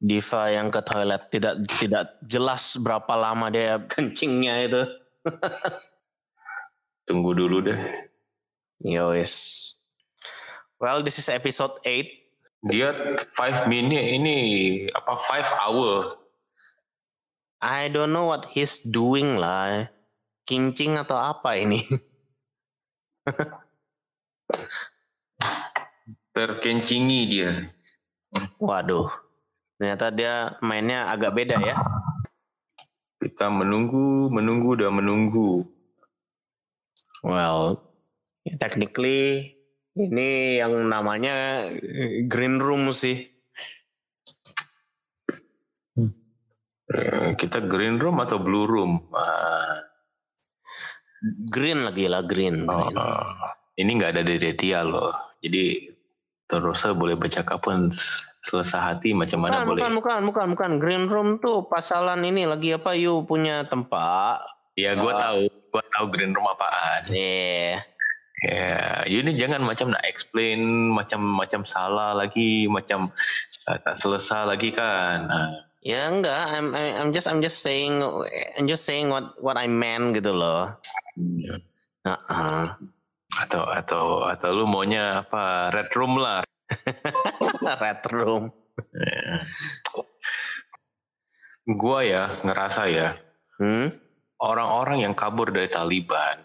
Diva yang ke toilet tidak tidak jelas berapa lama dia kencingnya itu. Tunggu dulu deh. Yowis. Well, this is episode 8. Dia 5 minute ini apa 5 hour. I don't know what he's doing lah. Kincing atau apa ini? Terkencingi dia. Waduh. Ternyata dia mainnya agak beda ya. Kita menunggu, menunggu dan menunggu. Well, technically ini yang namanya green room sih. Eh, Kita green room atau blue room? Ah, Green lagi lah green. oh, green. oh. Ini nggak ada dari Tia loh. Jadi terus boleh bercakap pun selesai hati macam mana Bukan, boleh. bukan, bukan, bukan, bukan. Green room tuh pasalan ini lagi apa? You punya tempat. Ya gue Ah. tahu, gue tahu green room apaan. Yeah. Ya, ini jangan macam nak explain macam-macam salah lagi, macam uh, tak selesai lagi kan. Ah, Ya enggak, I'm I'm just I'm just saying I'm just saying what what I meant gitu loh. Heeh. atau atau atau lu maunya apa red room lah. Red room. Gua ya ngerasa ya Hmm? orang-orang yang kabur dari Taliban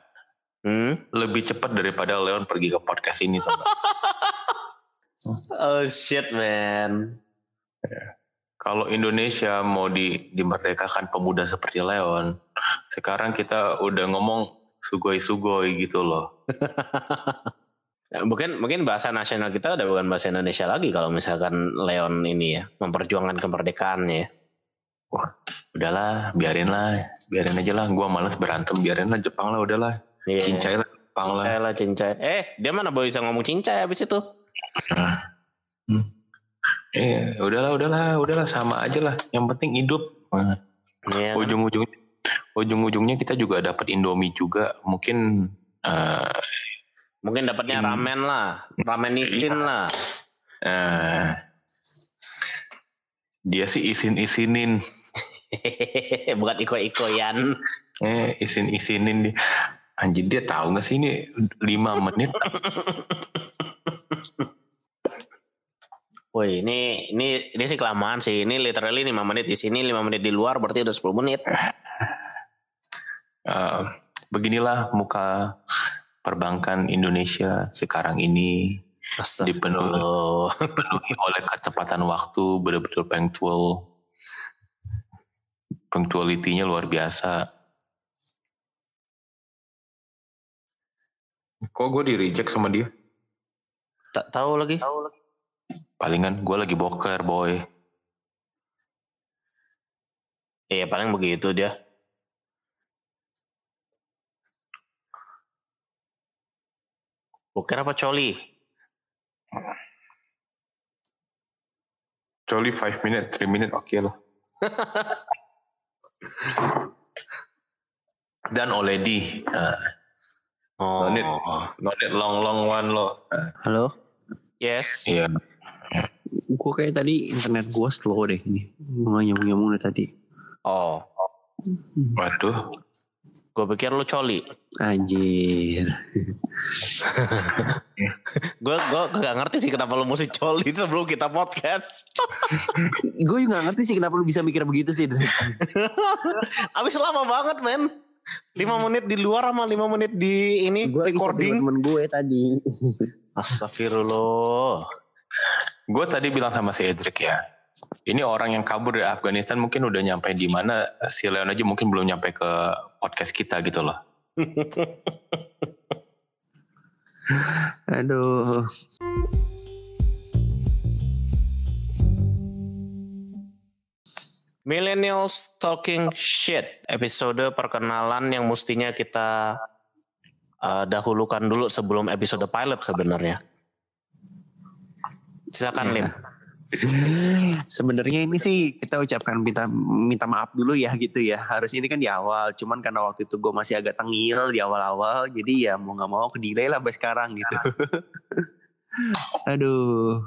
Hmm? lebih cepat daripada Leon pergi ke podcast ini? Oh shit man. Kalau Indonesia mau di, dimerdekakan pemuda seperti Leon, sekarang kita udah ngomong sugoi-sugoi gitu loh. Ya, Mungkin mungkin bahasa nasional kita udah bukan bahasa Indonesia lagi kalau misalkan Leon ini ya memperjuangkan kemerdekaannya. ya. Udahlah, biarin lah, biarin aja lah. Gua males berantem, biarin lah Jepang lah, udahlah. Iya. Cincai lah Jepang lah. Cincai lah cincai. Eh dia mana bisa ngomong cincai habis itu? Hmm. Eh, udahlah, udahlah, udahlah sama aja lah. Yang penting hidup. Nah, Iya ujung-ujungnya, ujung-ujungnya kita juga dapat Indomie juga. Mungkin eh, Mungkin dapatnya Hmm. ramen lah, ramen isin lah. eh, dia sih isin-isinin, Bukan iko-ikoyan. eh, isin-isinin dia. Anjir dia tahu nggak sih ini 5 menit? Woi, ini ini ini sih kelamaan sih. Ini literally 5 menit di sini, 5 menit di luar berarti udah 10 menit. Eh, beginilah muka perbankan Indonesia sekarang ini dipenuhi, oleh ketepatan waktu betul-betul punctual. Punctuality-nya luar biasa. Kok gue di reject sama dia? Tak tahu lagi. palingan gue lagi boker boy. Iya, paling begitu dia. Bukan apa coli? Coli 5 minute 3 minute oke lah dan already uh, Oh. no need no need long long one lo Halo, Yes. iya gue kayak tadi internet gue slow deh ini. Gue nyambung-nyambung dari tadi. Oh, waduh gue pikir lu coli. Anjir. Gue gue gak ngerti sih kenapa lu mesti coli sebelum kita podcast. gue juga gak ngerti sih kenapa lu bisa mikir begitu sih. Abis lama banget men. 5 menit di luar sama 5 menit di ini gue recording. temen gue tadi. Astagfirullah. gue tadi bilang sama si Edric ya ini orang yang kabur dari Afghanistan mungkin udah nyampe di mana si Leon aja mungkin belum nyampe ke podcast kita gitu loh Aduh. Millennials Talking Shit episode perkenalan yang mestinya kita uh, dahulukan dulu sebelum episode pilot sebenarnya. Silakan Lim. Sebenarnya ini sih kita ucapkan minta minta maaf dulu ya gitu ya. Harus ini kan di awal. Cuman karena waktu itu gue masih agak tengil di awal-awal. Jadi ya mau nggak mau ke delay lah sampai sekarang gitu. Aduh.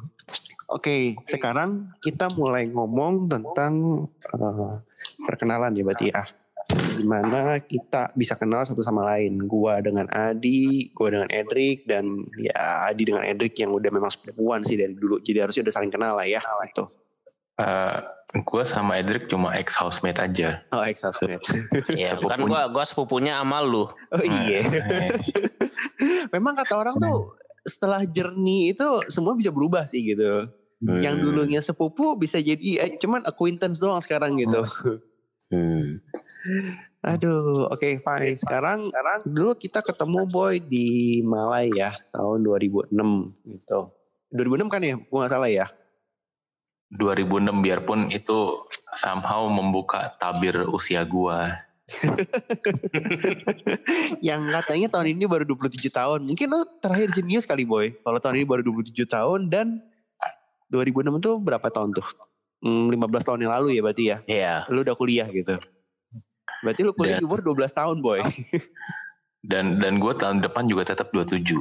Oke, sekarang kita mulai ngomong tentang uh, perkenalan ya berarti ya. Gimana kita bisa kenal satu sama lain. Gua dengan Adi, gua dengan Edric dan ya Adi dengan Edric yang udah memang sepupuan sih dari dulu. Jadi harusnya udah saling kenal lah ya. Gitu. Uh, gue sama Edric cuma ex housemate aja. Oh ex housemate. ya, kan gue gua sepupunya sama lu. Oh iya. memang kata orang tuh setelah jernih itu semua bisa berubah sih gitu. Hmm. Yang dulunya sepupu bisa jadi eh, cuman acquaintance doang sekarang gitu. Hmm. Aduh, oke okay, fine. Sekarang sekarang dulu kita ketemu boy di Malaya tahun 2006 gitu. 2006 kan ya? Gua nggak salah ya. 2006 biarpun itu somehow membuka tabir usia gua. yang katanya tahun ini baru 27 tahun. Mungkin lo terakhir jenius kali boy. Kalau tahun ini baru 27 tahun dan 2006 itu berapa tahun tuh? Hmm, 15 tahun yang lalu ya berarti ya? Iya. Yeah. Lu udah kuliah gitu. Berarti lu kuliah dan, di umur 12 tahun boy. dan dan gue tahun depan juga tetap 27.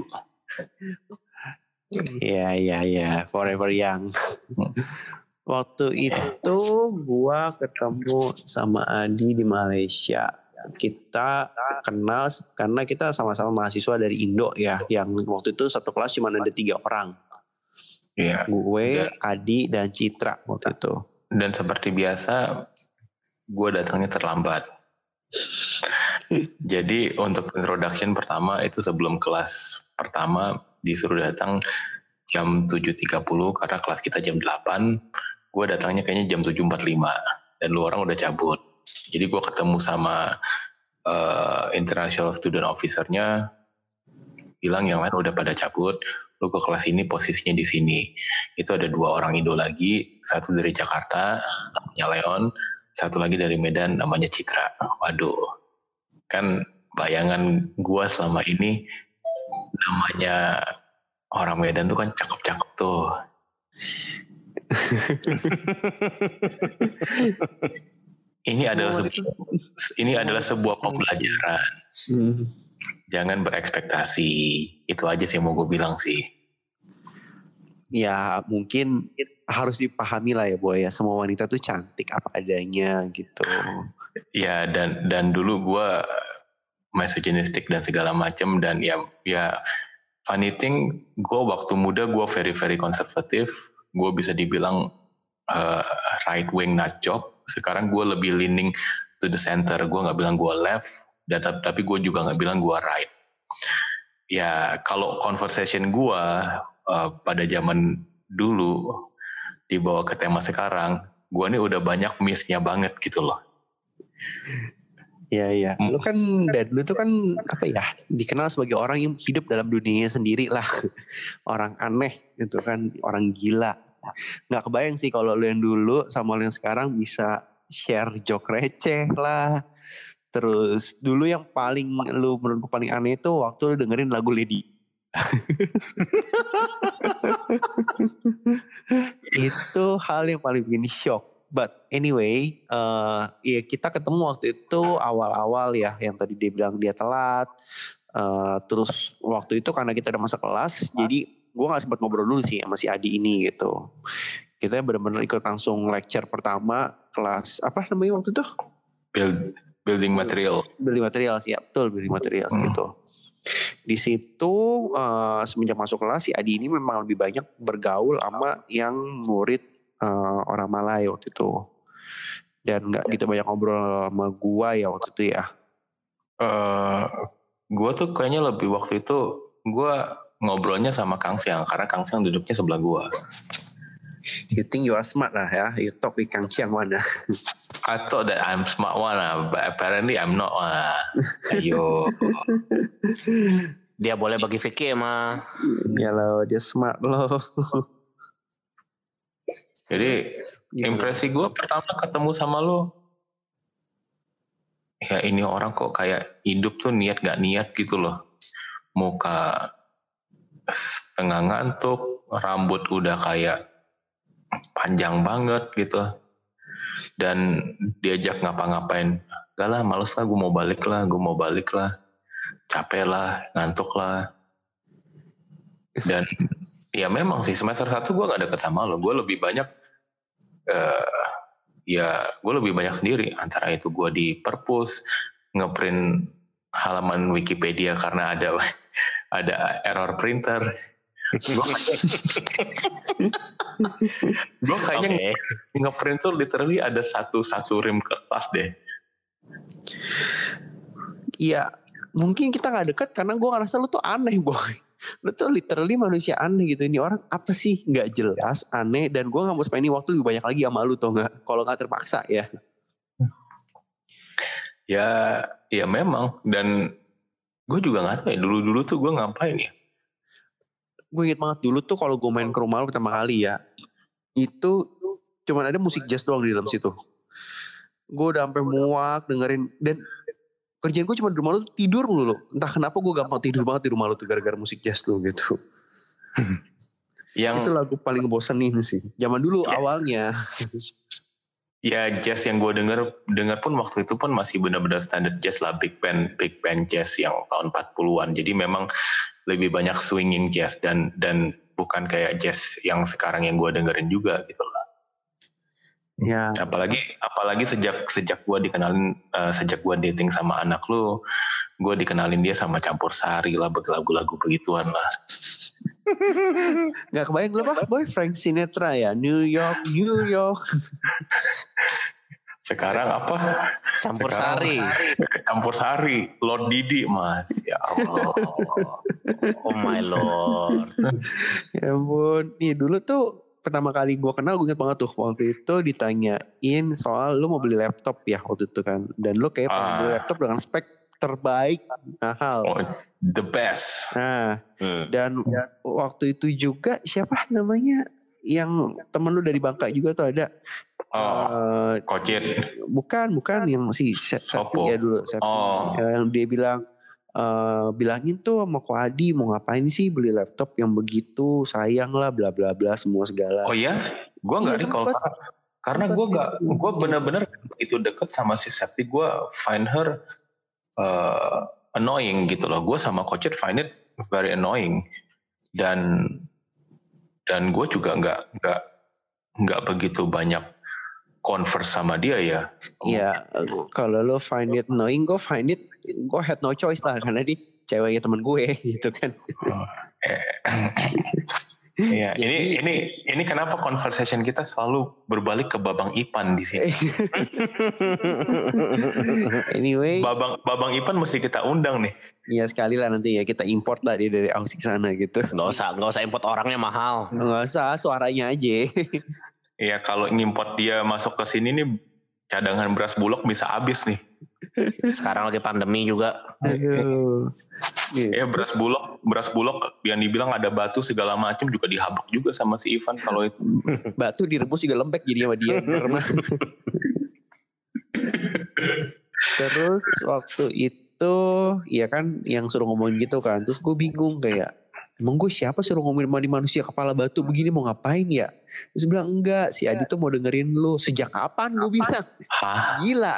Iya iya iya, forever young. Hmm. Waktu itu gua ketemu sama Adi di Malaysia. Kita kenal karena kita sama-sama mahasiswa dari Indo ya, yang waktu itu satu kelas cuma ada tiga orang. Iya. Gue, dan, Adi, dan Citra waktu itu. Dan seperti biasa, gue datangnya terlambat. Jadi untuk introduction pertama itu sebelum kelas pertama disuruh datang jam 7.30 karena kelas kita jam 8 gue datangnya kayaknya jam 7.45 dan lu orang udah cabut. Jadi gue ketemu sama uh, international student officernya bilang yang lain udah pada cabut, lu ke kelas ini posisinya di sini. Itu ada dua orang Indo lagi, satu dari Jakarta namanya Leon, satu lagi dari Medan namanya Citra. Waduh, kan bayangan gue selama ini namanya orang Medan tuh kan cakep-cakep tuh ini adalah sebuah, ini adalah sebuah pembelajaran. Hmm. Jangan berekspektasi. Itu aja sih mau gue bilang sih. Ya mungkin harus dipahami lah ya boy ya semua wanita tuh cantik apa adanya gitu. Ya dan dan dulu gue misogynistic dan segala macam dan ya ya funny thing gue waktu muda gue very very konservatif gue bisa dibilang uh, right wing nut job sekarang gue lebih leaning to the center gue nggak bilang gue left dan tapi gue juga nggak bilang gue right. Ya kalau conversation gue uh, pada zaman dulu dibawa ke tema sekarang gue nih udah banyak missnya banget gitu loh. Iya iya. Lu kan dan lu tuh kan apa ya dikenal sebagai orang yang hidup dalam dunia sendiri lah. Orang aneh gitu kan, orang gila. Nggak kebayang sih kalau lu yang dulu sama lu yang sekarang bisa share joke receh lah terus dulu yang paling lu menurut paling aneh itu waktu lu dengerin lagu Lady itu hal yang paling bikin shock but anyway uh, ya kita ketemu waktu itu awal-awal ya yang tadi dia bilang dia telat uh, terus waktu itu karena kita udah masuk kelas jadi gue gak sempat ngobrol dulu sih sama si Adi ini gitu. Kita benar-benar ikut langsung lecture pertama kelas apa namanya waktu itu? Build, building material. Building material sih, ya betul building materials hmm. gitu. Di situ uh, semenjak masuk kelas si Adi ini memang lebih banyak bergaul sama yang murid uh, orang Malay waktu itu. Dan nggak gitu banyak ngobrol sama gua ya waktu itu ya. Uh, gua tuh kayaknya lebih waktu itu gua ngobrolnya sama Kang Siang karena Kang Siang duduknya sebelah gua. You think you are smart lah ya? You talk with Kang Siang mana? I thought that I'm smart one lah, but apparently I'm not lah. Ayo. dia boleh bagi fikir mah. Ya loh, dia smart loh. Jadi impresi gue pertama ketemu sama lo, ya ini orang kok kayak hidup tuh niat gak niat gitu loh. Muka setengah ngantuk, rambut udah kayak panjang banget gitu. Dan diajak ngapa-ngapain, gak lah males lah gue mau balik lah, gue mau balik lah. Capek lah, ngantuk lah. Dan ya memang sih semester satu gue nggak deket sama lo gue lebih banyak eh ya gue lebih banyak sendiri antara itu gue di perpus ngeprint halaman Wikipedia karena ada ada error printer gue kayaknya Oke. ngeprint tuh literally ada satu satu rim kertas deh Iya, mungkin kita nggak deket karena gue ngerasa lu tuh aneh boy. Lu tuh literally manusia aneh gitu. Ini orang apa sih? Nggak jelas, aneh. Dan gue nggak mau spending waktu lebih banyak lagi sama lu tau nggak? Kalau nggak terpaksa ya. ya ya memang dan gue juga nggak tahu ya dulu dulu tuh gue ngapain ya Gue inget banget dulu tuh kalau gue main ke rumah lu pertama kali ya. Itu cuman ada musik jazz doang di dalam situ. Gue udah sampai muak dengerin. Dan kerjaan gue cuma di rumah lu tuh tidur mulu. Entah kenapa gue gampang tidur banget di rumah lu tuh gara-gara musik jazz lu gitu. yang Itu lagu paling ngebosenin sih. Zaman dulu Ya. awalnya. ya jazz yang gue denger denger pun waktu itu pun masih benar-benar standar jazz lah big band big band jazz yang tahun 40-an jadi memang lebih banyak swinging jazz dan dan bukan kayak jazz yang sekarang yang gue dengerin juga gitu lah Ya. apalagi apalagi sejak sejak gue dikenalin eh, sejak gue dating sama anak lu gue dikenalin dia sama campur sari lah lagu-lagu begituan lah Gak kebayang lu apa? Boy Frank Sinatra ya. New York, New York. sekarang apa Campur Sekarang- sari. campur sari Lord Didi mas ya Allah Oh my lord. Ya ampun. Nih dulu tuh pertama kali gue kenal gue inget banget tuh. Waktu itu ditanyain soal lu mau beli laptop ya waktu itu kan. Dan lu kayak pengen Ah. beli laptop dengan spek terbaik mahal. oh, the best Nah Hmm. dan waktu itu juga siapa namanya yang temen lu dari Bangka juga tuh ada. oh kocit bukan bukan yang si Se- Septi Sopo. ya dulu Septi. Oh. yang dia bilang eh bilangin tuh sama Ko Adi mau ngapain sih beli laptop yang begitu sayang lah bla bla bla semua segala Oh iya, gue nggak Iya, recall karena, karena gue nggak, itu. gue bener-bener begitu deket sama si Septi, gue find her uh, annoying gitu loh. Gue sama Kocit find it very annoying dan dan gue juga nggak nggak nggak begitu banyak converse sama dia ya. Iya, kalau lo find it annoying, gue find it, gue had no choice lah karena dia ceweknya temen gue gitu kan. Iya, Jadi- ini ini ini kenapa conversation kita selalu berbalik ke Babang Ipan di sini. anyway, Babang Babang Ipan mesti kita undang nih. ya sekali lah nanti ya kita import lah dia dari Aussie sana gitu. Nggak usah, nggak usah import orangnya mahal. Nggak usah suaranya aja. Iya kalau ngimport dia masuk ke sini nih cadangan beras bulog bisa habis nih. Sekarang lagi pandemi juga. Aduh. Iya. Ya beras bulog, beras bulog yang dibilang ada batu segala macam juga dihabak juga sama si Ivan kalau itu. Batu direbus juga lembek jadi sama dia. Karena Terus waktu itu ya kan yang suruh ngomongin gitu kan. Terus gue bingung kayak emang gue siapa suruh ngomongin mandi manusia kepala batu begini mau ngapain ya? Terus bilang enggak si Adi tuh mau dengerin lu. Sejak kapan gue bilang? Hah? Gila.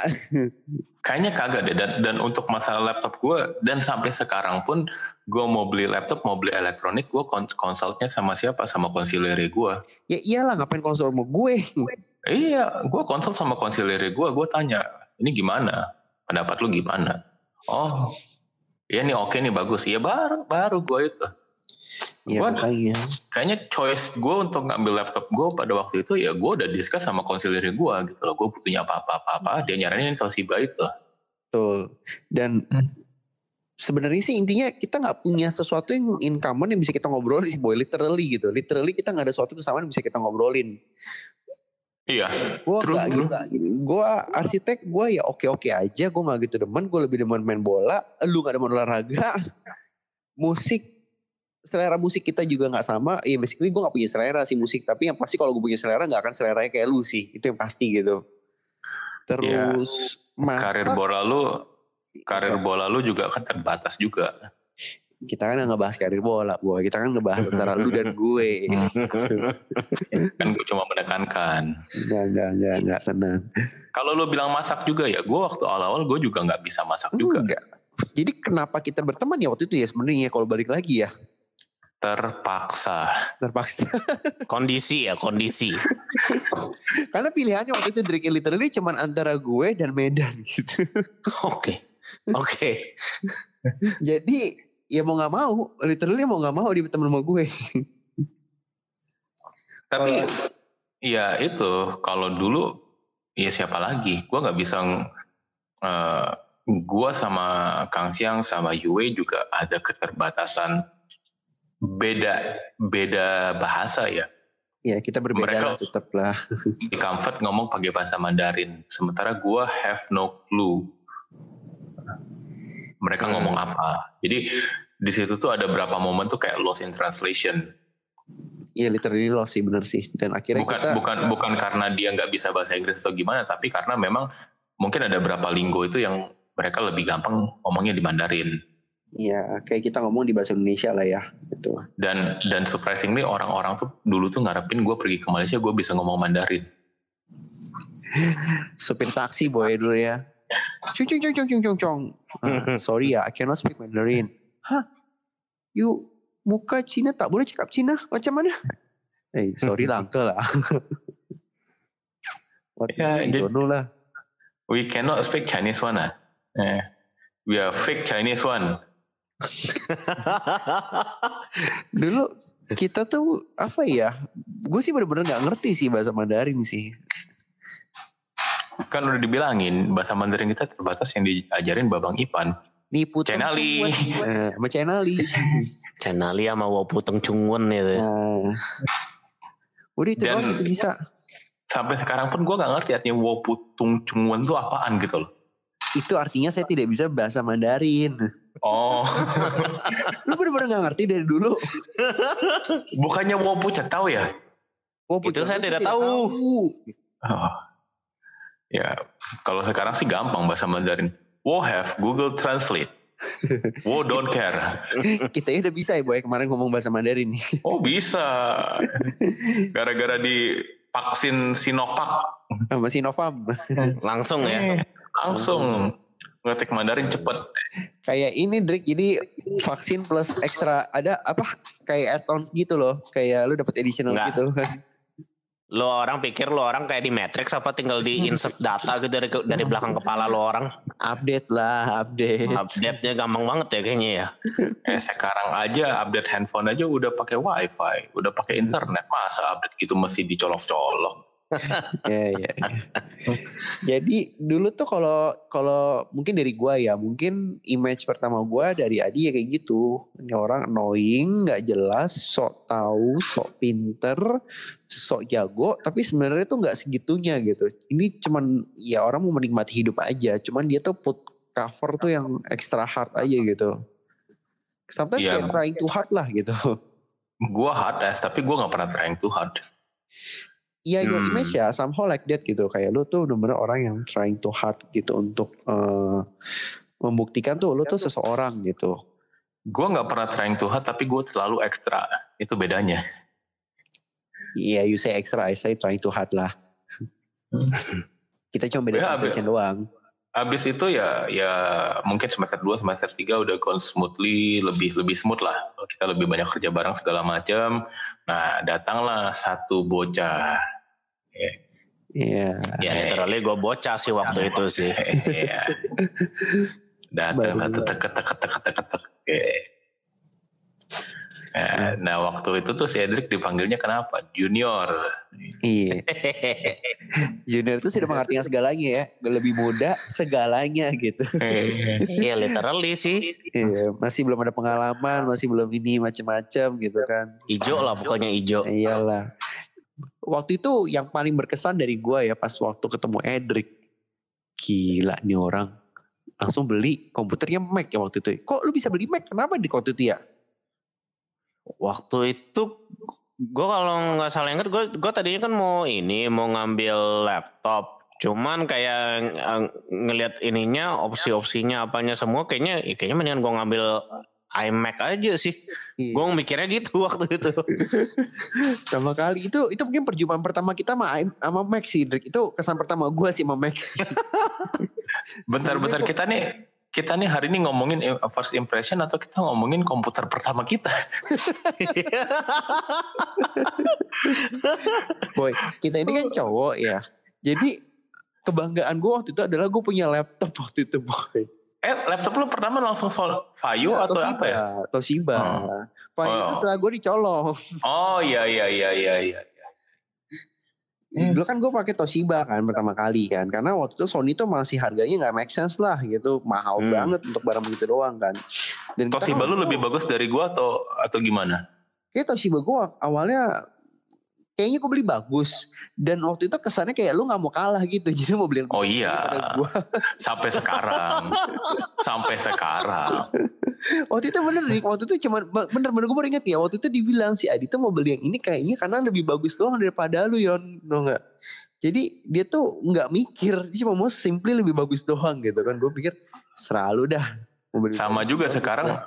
Kayaknya kagak deh. Dan, dan untuk masalah laptop gue dan sampai sekarang pun gue mau beli laptop, mau beli elektronik, gue kon- konsultnya sama siapa? Sama konsileri gue. Ya iyalah ngapain konsul sama gue. Iya, gue konsul sama konsileri gue. Gue tanya, ini gimana? Pendapat lu gimana? Oh, iya nih oke nih bagus. Iya baru baru gue itu. Ya Gua- makanya. kayaknya choice gue untuk ngambil laptop gue pada waktu itu ya gue udah discuss sama konsileri gue gitu loh gue butuhnya apa-apa apa-apa dia nyaranin Toshiba itu Betul. Dan Hmm. sebenarnya sih intinya kita nggak punya sesuatu yang in common yang bisa kita ngobrolin sih boy. Literally gitu. Literally kita nggak ada sesuatu kesamaan yang bisa kita ngobrolin. iya Gue true. gitu. Gue arsitek gue ya oke oke aja. Gue nggak gitu demen. Gue lebih demen main bola. Lu nggak demen olahraga. musik selera musik kita juga nggak sama. Ya basically gue nggak punya selera sih musik. Tapi yang pasti kalau gue punya selera nggak akan seleranya kayak lu sih. Itu yang pasti gitu. Terus masak- karir bola lu karir bola lu juga kan terbatas juga kita kan nggak ngebahas karir bola, boy. Kita kan ngebahas antara lu dan gue. kan gue cuma menekankan Enggak, enggak, enggak, enggak tenang. kalau lu bilang masak juga ya gue waktu awal-awal gue juga nggak bisa masak juga Enggak. Jadi kenapa kita berteman ya waktu itu ya sebenarnya kalau balik lagi ya. Terpaksa. Terpaksa. Kondisi ya, kondisi. Karena pilihannya waktu itu Drake literally cuman antara gue dan Medan gitu. Oke. Oke. Jadi ya mau nggak mau, literally mau nggak mau dia temen sama gue. Tapi ya itu kalau dulu ya siapa lagi? Gua nggak bisa uh, gua sama Kang Siang sama Yue juga ada keterbatasan beda beda bahasa ya. Ya kita berbeda Mereka- lah tetap lah. Di comfort ngomong pakai bahasa Mandarin, sementara gua have no clue. Mereka Hmm. ngomong apa. Jadi di situ tuh ada berapa momen tuh kayak lost in translation. Iya literally lost sih bener sih. Dan akhirnya bukan kita bukan bukan karena dia nggak bisa bahasa Inggris atau gimana tapi karena memang mungkin ada beberapa linggo itu yang mereka lebih gampang ngomongnya di Mandarin ya kayak kita ngomong di bahasa Indonesia lah ya. Gitu. dan dan surprisingly orang-orang tuh dulu tuh ngarepin gue pergi ke Malaysia gue bisa ngomong Mandarin Supir taksi boy dulu ya. Cung cung cung cung cung cung cung. Ah, sorry ya, I cannot speak Mandarin. Hah? You muka Cina tak boleh cakap Cina? Macam mana? Eh, sorry lah lah. What I dia- don't know lah. we cannot speak Chinese one ah eh, we are fake Chinese one Dulu kita tuh apa ya? Gue sih bener-bener nggak ngerti sih bahasa Mandarin sih. kan udah dibilangin bahasa Mandarin kita terbatas yang diajarin Babang Ipan Nipu Cenali. Eh, sama Cenali. Channel sama Waputeng Chungwen itu. Nah. Udah itu Dan- doang itu bisa. sampai sekarang pun gue nggak ngerti artinya Woputung Chungwen tuh apaan gitu loh Itu artinya saya tidak bisa bahasa Mandarin. Oh Lu bener-bener gak ngerti dari dulu. bukannya Wopu tahu ya Oh, Itu pucat saya tidak tahu. Oh. Ya, kalau sekarang sih gampang bahasa Mandarin. Wo have Google Translate. Wo don't care. Kita udah bisa ya boy kemarin ngomong bahasa Mandarin nih. Oh bisa. Gara-gara di vaksin Sinovac Sama Sinovac. Langsung ya. langsung ngetik Mandarin cepet. Kayak ini Drake jadi vaksin plus ekstra ada apa kayak add-ons gitu loh. Kayak lu dapet additional Enggak. gitu. Lo orang pikir lo orang kayak di Matrix apa tinggal di insert data gitu dari dari belakang kepala lo orang. update lah, update. Update-nya gampang banget ya kayaknya ya. Eh sekarang aja update handphone aja udah pakai wifi, udah pakai internet. Masa update gitu mesti dicolok-colok. Ya, ya. Jadi dulu tuh kalau kalau mungkin dari gua ya, mungkin image pertama gua dari Adi ya kayak gitu. Ini orang annoying, nggak jelas, sok tahu, sok pinter, sok jago, tapi sebenarnya tuh nggak segitunya gitu. Ini cuman ya orang mau menikmati hidup aja, cuman dia tuh put cover tuh yang extra hard aja gitu. Sometimes Iya. kayak trying too hard lah gitu. Gua hard ass, tapi gua nggak pernah trying too hard. Iya your Hmm. image ya somehow like that gitu kayak lu tuh bener-bener orang yang trying too hard gitu untuk eh, membuktikan tuh lu tuh seseorang gitu. Gue nggak pernah trying too hard, tapi gue selalu ekstra. Itu bedanya. Iya you say extra I say trying too hard lah. Kita cuma beda translation doang. Abis itu ya ya mungkin semester 2, semester 3 udah gone smoothly, lebih lebih smooth lah. Kita lebih banyak kerja bareng segala macam. Nah, datanglah satu bocah. Iya. Ya literally gue bocah sih waktu itu sih. Iya. Datang Baru. satu tek tek tek Nah, nah, waktu itu tuh si Edric dipanggilnya kenapa? Junior. Iya. Junior itu sudah mengartikan segalanya ya. Lebih muda segalanya gitu. Iya literally sih. Iya, masih belum ada pengalaman, masih belum ini macem-macem gitu kan. Ijo lah pokoknya ijo. Iyalah. Waktu itu yang paling berkesan dari gua ya pas waktu ketemu Edric. Gila nih orang. Langsung beli komputernya Mac ya waktu itu. Kok lu bisa beli Mac? Kenapa di waktu itu ya? Waktu itu gue kalau nggak salah ingat gue gue tadinya kan mau ini mau ngambil laptop. Cuman kayak eh, ngelihat ininya opsi-opsinya apanya semua kayaknya ya kayaknya mendingan gue ngambil iMac aja sih. Iya. Gue mikirnya gitu waktu itu. Pertama kali itu itu mungkin perjumpaan pertama kita sama sama Mac sih, Drake. Itu kesan pertama gua sih sama Mac. Bentar-bentar kita nih kita nih hari ini ngomongin first impression atau kita ngomongin komputer pertama kita? Boy, kita ini kan cowok ya. Jadi kebanggaan gue waktu itu adalah gue punya laptop waktu itu boy. Eh, laptop lu pertama langsung sol Vayu Ya, atau Toshiba, apa ya? Toshiba. Oh. Vayu itu Oh. setelah gue dicolong. Oh iya iya iya iya iya. Hmm. Dulu kan gue pakai Toshiba kan pertama kali kan. Karena waktu itu Sony tuh masih harganya nggak make sense lah gitu. Mahal Hmm. banget untuk barang begitu doang kan. Dan Toshiba lu lebih bagus dari gua atau atau gimana? Kayak Toshiba gue awalnya kayaknya gue beli bagus. Dan waktu itu kesannya kayak lu nggak mau kalah gitu. Jadi mau beli yang Oh iya, gue. sampai sekarang. sampai sekarang. Waktu itu bener nih, waktu itu cuman bener-bener gue baru inget ya, waktu itu dibilang si Adi tuh mau beli yang ini kayaknya karena lebih bagus doang daripada lu Yon, tau gak? Jadi dia tuh nggak mikir, dia cuma mau simply lebih bagus doang gitu kan. Gue pikir selalu dah. mau beli Sama juga bagus sekarang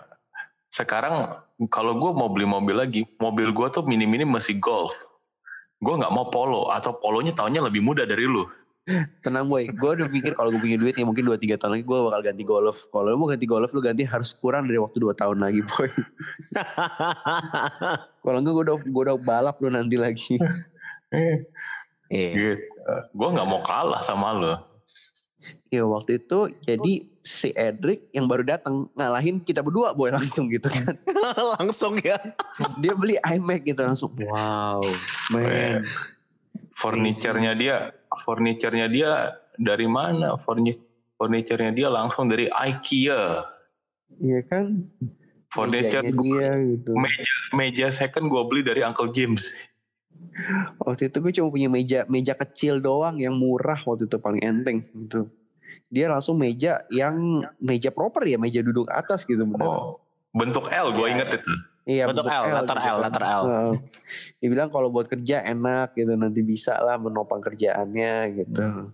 sekarang kalau gue mau beli mobil lagi, mobil gue tuh mini-mini masih Golf. Gue nggak mau Polo atau Polonya tahunnya lebih muda dari lu. Tenang boy, gue udah pikir kalau gue punya duit ya mungkin 2-3 tahun lagi gue bakal ganti golf. Kalau lu mau ganti golf lu ganti harus kurang dari waktu 2 tahun lagi boy. Kalau enggak gue udah, gue udah balap lu nanti lagi. Iya. Gitu. Gue nggak mau kalah sama lu. Ya waktu itu jadi si Edric yang baru datang ngalahin kita berdua boy langsung gitu kan. Langsung ya. dia beli iMac gitu langsung wow man Furniturnya dia, furniturnya dia dari mana? Furni- Furniturnya dia langsung dari IKEA. iya kan Furniture dia gitu meja meja second gue beli dari Uncle James. waktu itu gue cuma punya meja meja kecil doang yang murah waktu itu paling enteng gitu dia langsung meja yang meja proper ya meja duduk atas gitu bener Oh, bentuk L gue inget itu. iya Bentuk L, letter gitu L, letter L. Heeh. dia bilang kalau buat kerja enak gitu nanti bisa lah menopang kerjaannya gitu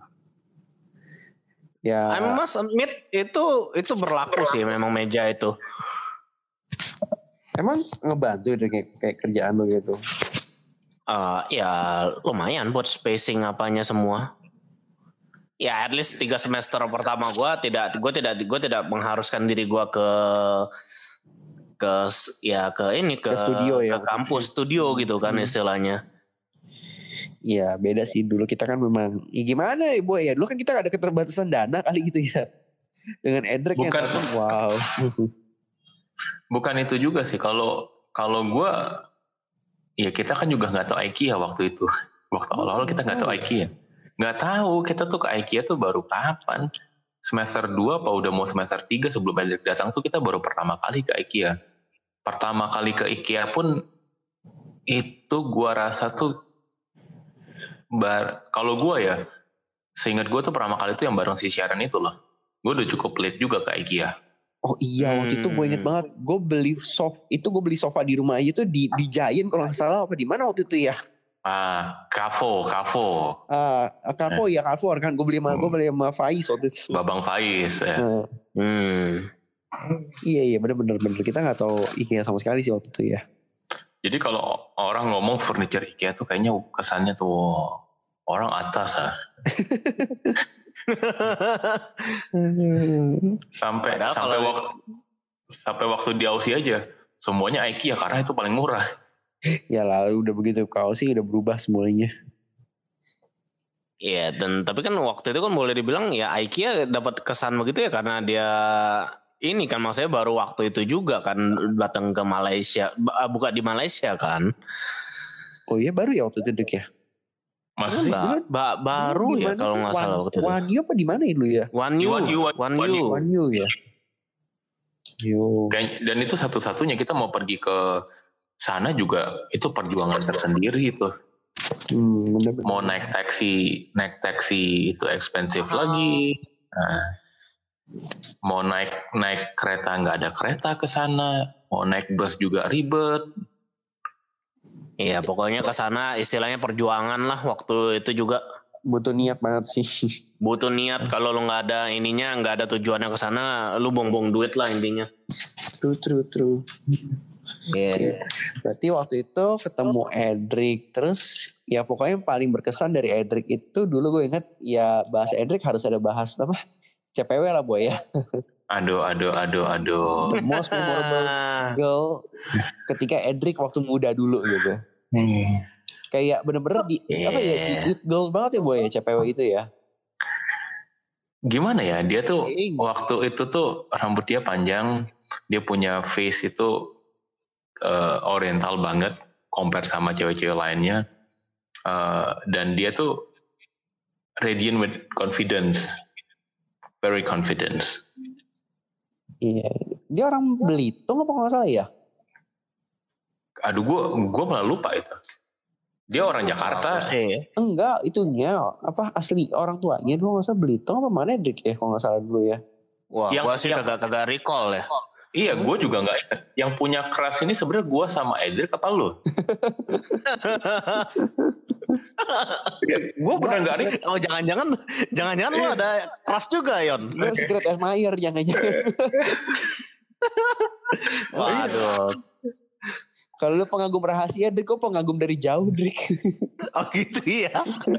ya I must admit itu itu berlaku sih memang meja itu. emang ngebantu deh kayak, kayak kerjaan lo gitu Eh, ya lumayan buat spacing apanya semua. Ya at least tiga semester pertama gue tidak gue tidak gue tidak mengharuskan diri gue ke ke ya ke ini ke, Ke studio ya. ke kampus studio gitu kan Hmm. istilahnya. Iya beda sih dulu kita kan memang ya gimana ya boy ya dulu kan kita gak ada keterbatasan dana kali gitu ya dengan Edric yang Bukan. datang, wow Bukan itu juga sih. Kalau kalau gue, ya kita kan juga nggak tahu IKEA waktu itu. Waktu awal-awal kita nggak tahu IKEA. Nggak tahu kita tuh ke IKEA tuh baru kapan? Semester 2 apa udah mau semester 3 sebelum Hendrik datang tuh kita baru pertama kali ke IKEA. Pertama kali ke IKEA pun itu gua rasa tuh bar kalau gua ya seingat gua tuh pertama kali tuh yang bareng si Sharon itu loh. Gue udah cukup late juga ke IKEA. oh iya waktu itu gue inget Hmm. banget gue beli sofa itu gue beli sofa di rumah aja tuh di di Giant kalau nggak salah apa di mana waktu itu ya Ah, Kavo, Kavo, ah Carrefour ya Carrefour kan gue beli sama gue Hmm. beli sama Faiz waktu itu Babang Faiz. Ya. Nah, Hmm. iya iya bener bener bener kita nggak tahu IKEA sama sekali sih waktu itu ya Jadi kalau orang ngomong furniture IKEA tuh kayaknya kesannya tuh orang atas ah. Sampai Padahal sampai waktu sampai waktu di Aussie aja semuanya IKEA karena itu paling murah. Ya lah udah begitu kau sih udah berubah semuanya Iya dan tapi kan waktu itu kan boleh dibilang ya IKEA dapat kesan begitu ya karena dia ini kan maksudnya baru waktu itu juga kan datang ke Malaysia ba- buka di Malaysia kan oh iya baru ya waktu itu Dek ya Masa sih? Ba- ba- baru ya kalau nggak salah waktu itu Wanyu apa di mana itu ya? One U One. Wanyu ya. Yo. Dan, dan itu satu-satunya kita mau pergi ke sana juga itu perjuangan tersendiri itu. Hmm. Mau naik taksi, naik taksi itu expensive lagi. Nah, mau naik naik kereta nggak ada kereta ke sana. Mau naik bus juga ribet. Iya pokoknya ke sana istilahnya perjuangan lah waktu itu juga butuh niat banget sih. butuh niat kalau lu nggak ada ininya nggak ada tujuannya ke sana lu buang-buang duit lah intinya. true true true. Iya. Berarti waktu itu ketemu Edric terus ya pokoknya yang paling berkesan dari Edric itu dulu gue inget ya bahas Edric harus ada bahas apa? CPW lah boy ya. Aduh, aduh, aduh, aduh. The most memorable girl ketika Edric waktu muda dulu gitu. Hmm. Kayak bener-bener di apa ya di Yeah. girl banget ya boy ya CPW itu ya. Gimana ya? Dia tuh waktu itu tuh rambut dia panjang, dia punya face itu eh, oriental banget compare sama cewek-cewek lainnya. Eh, dan dia tuh radiant with confidence. Very confidence. Iya. Dia orang Belitung apa nggak salah ya? Aduh, gue gue malah lupa itu. Dia orang Jakarta. sih. Enggak, itunya apa asli orang tuanya dulu nggak salah Belitung apa mana Edric ya kalau nggak salah dulu ya. Wah, Yang- gua sih kagak kagak recall ya. Iya, gue juga nggak ingat. Yang punya keras ini sebenarnya gue sama Edric apa lu? gue bener nggak ingat. Oh jangan-jangan jangan-jangan lu ada keras juga Yon. Gue secret admirer jangan-jangan. Waduh. Kalau lu pengagum rahasia, Drik, kok pengagum dari jauh, Drik? Oh gitu ya.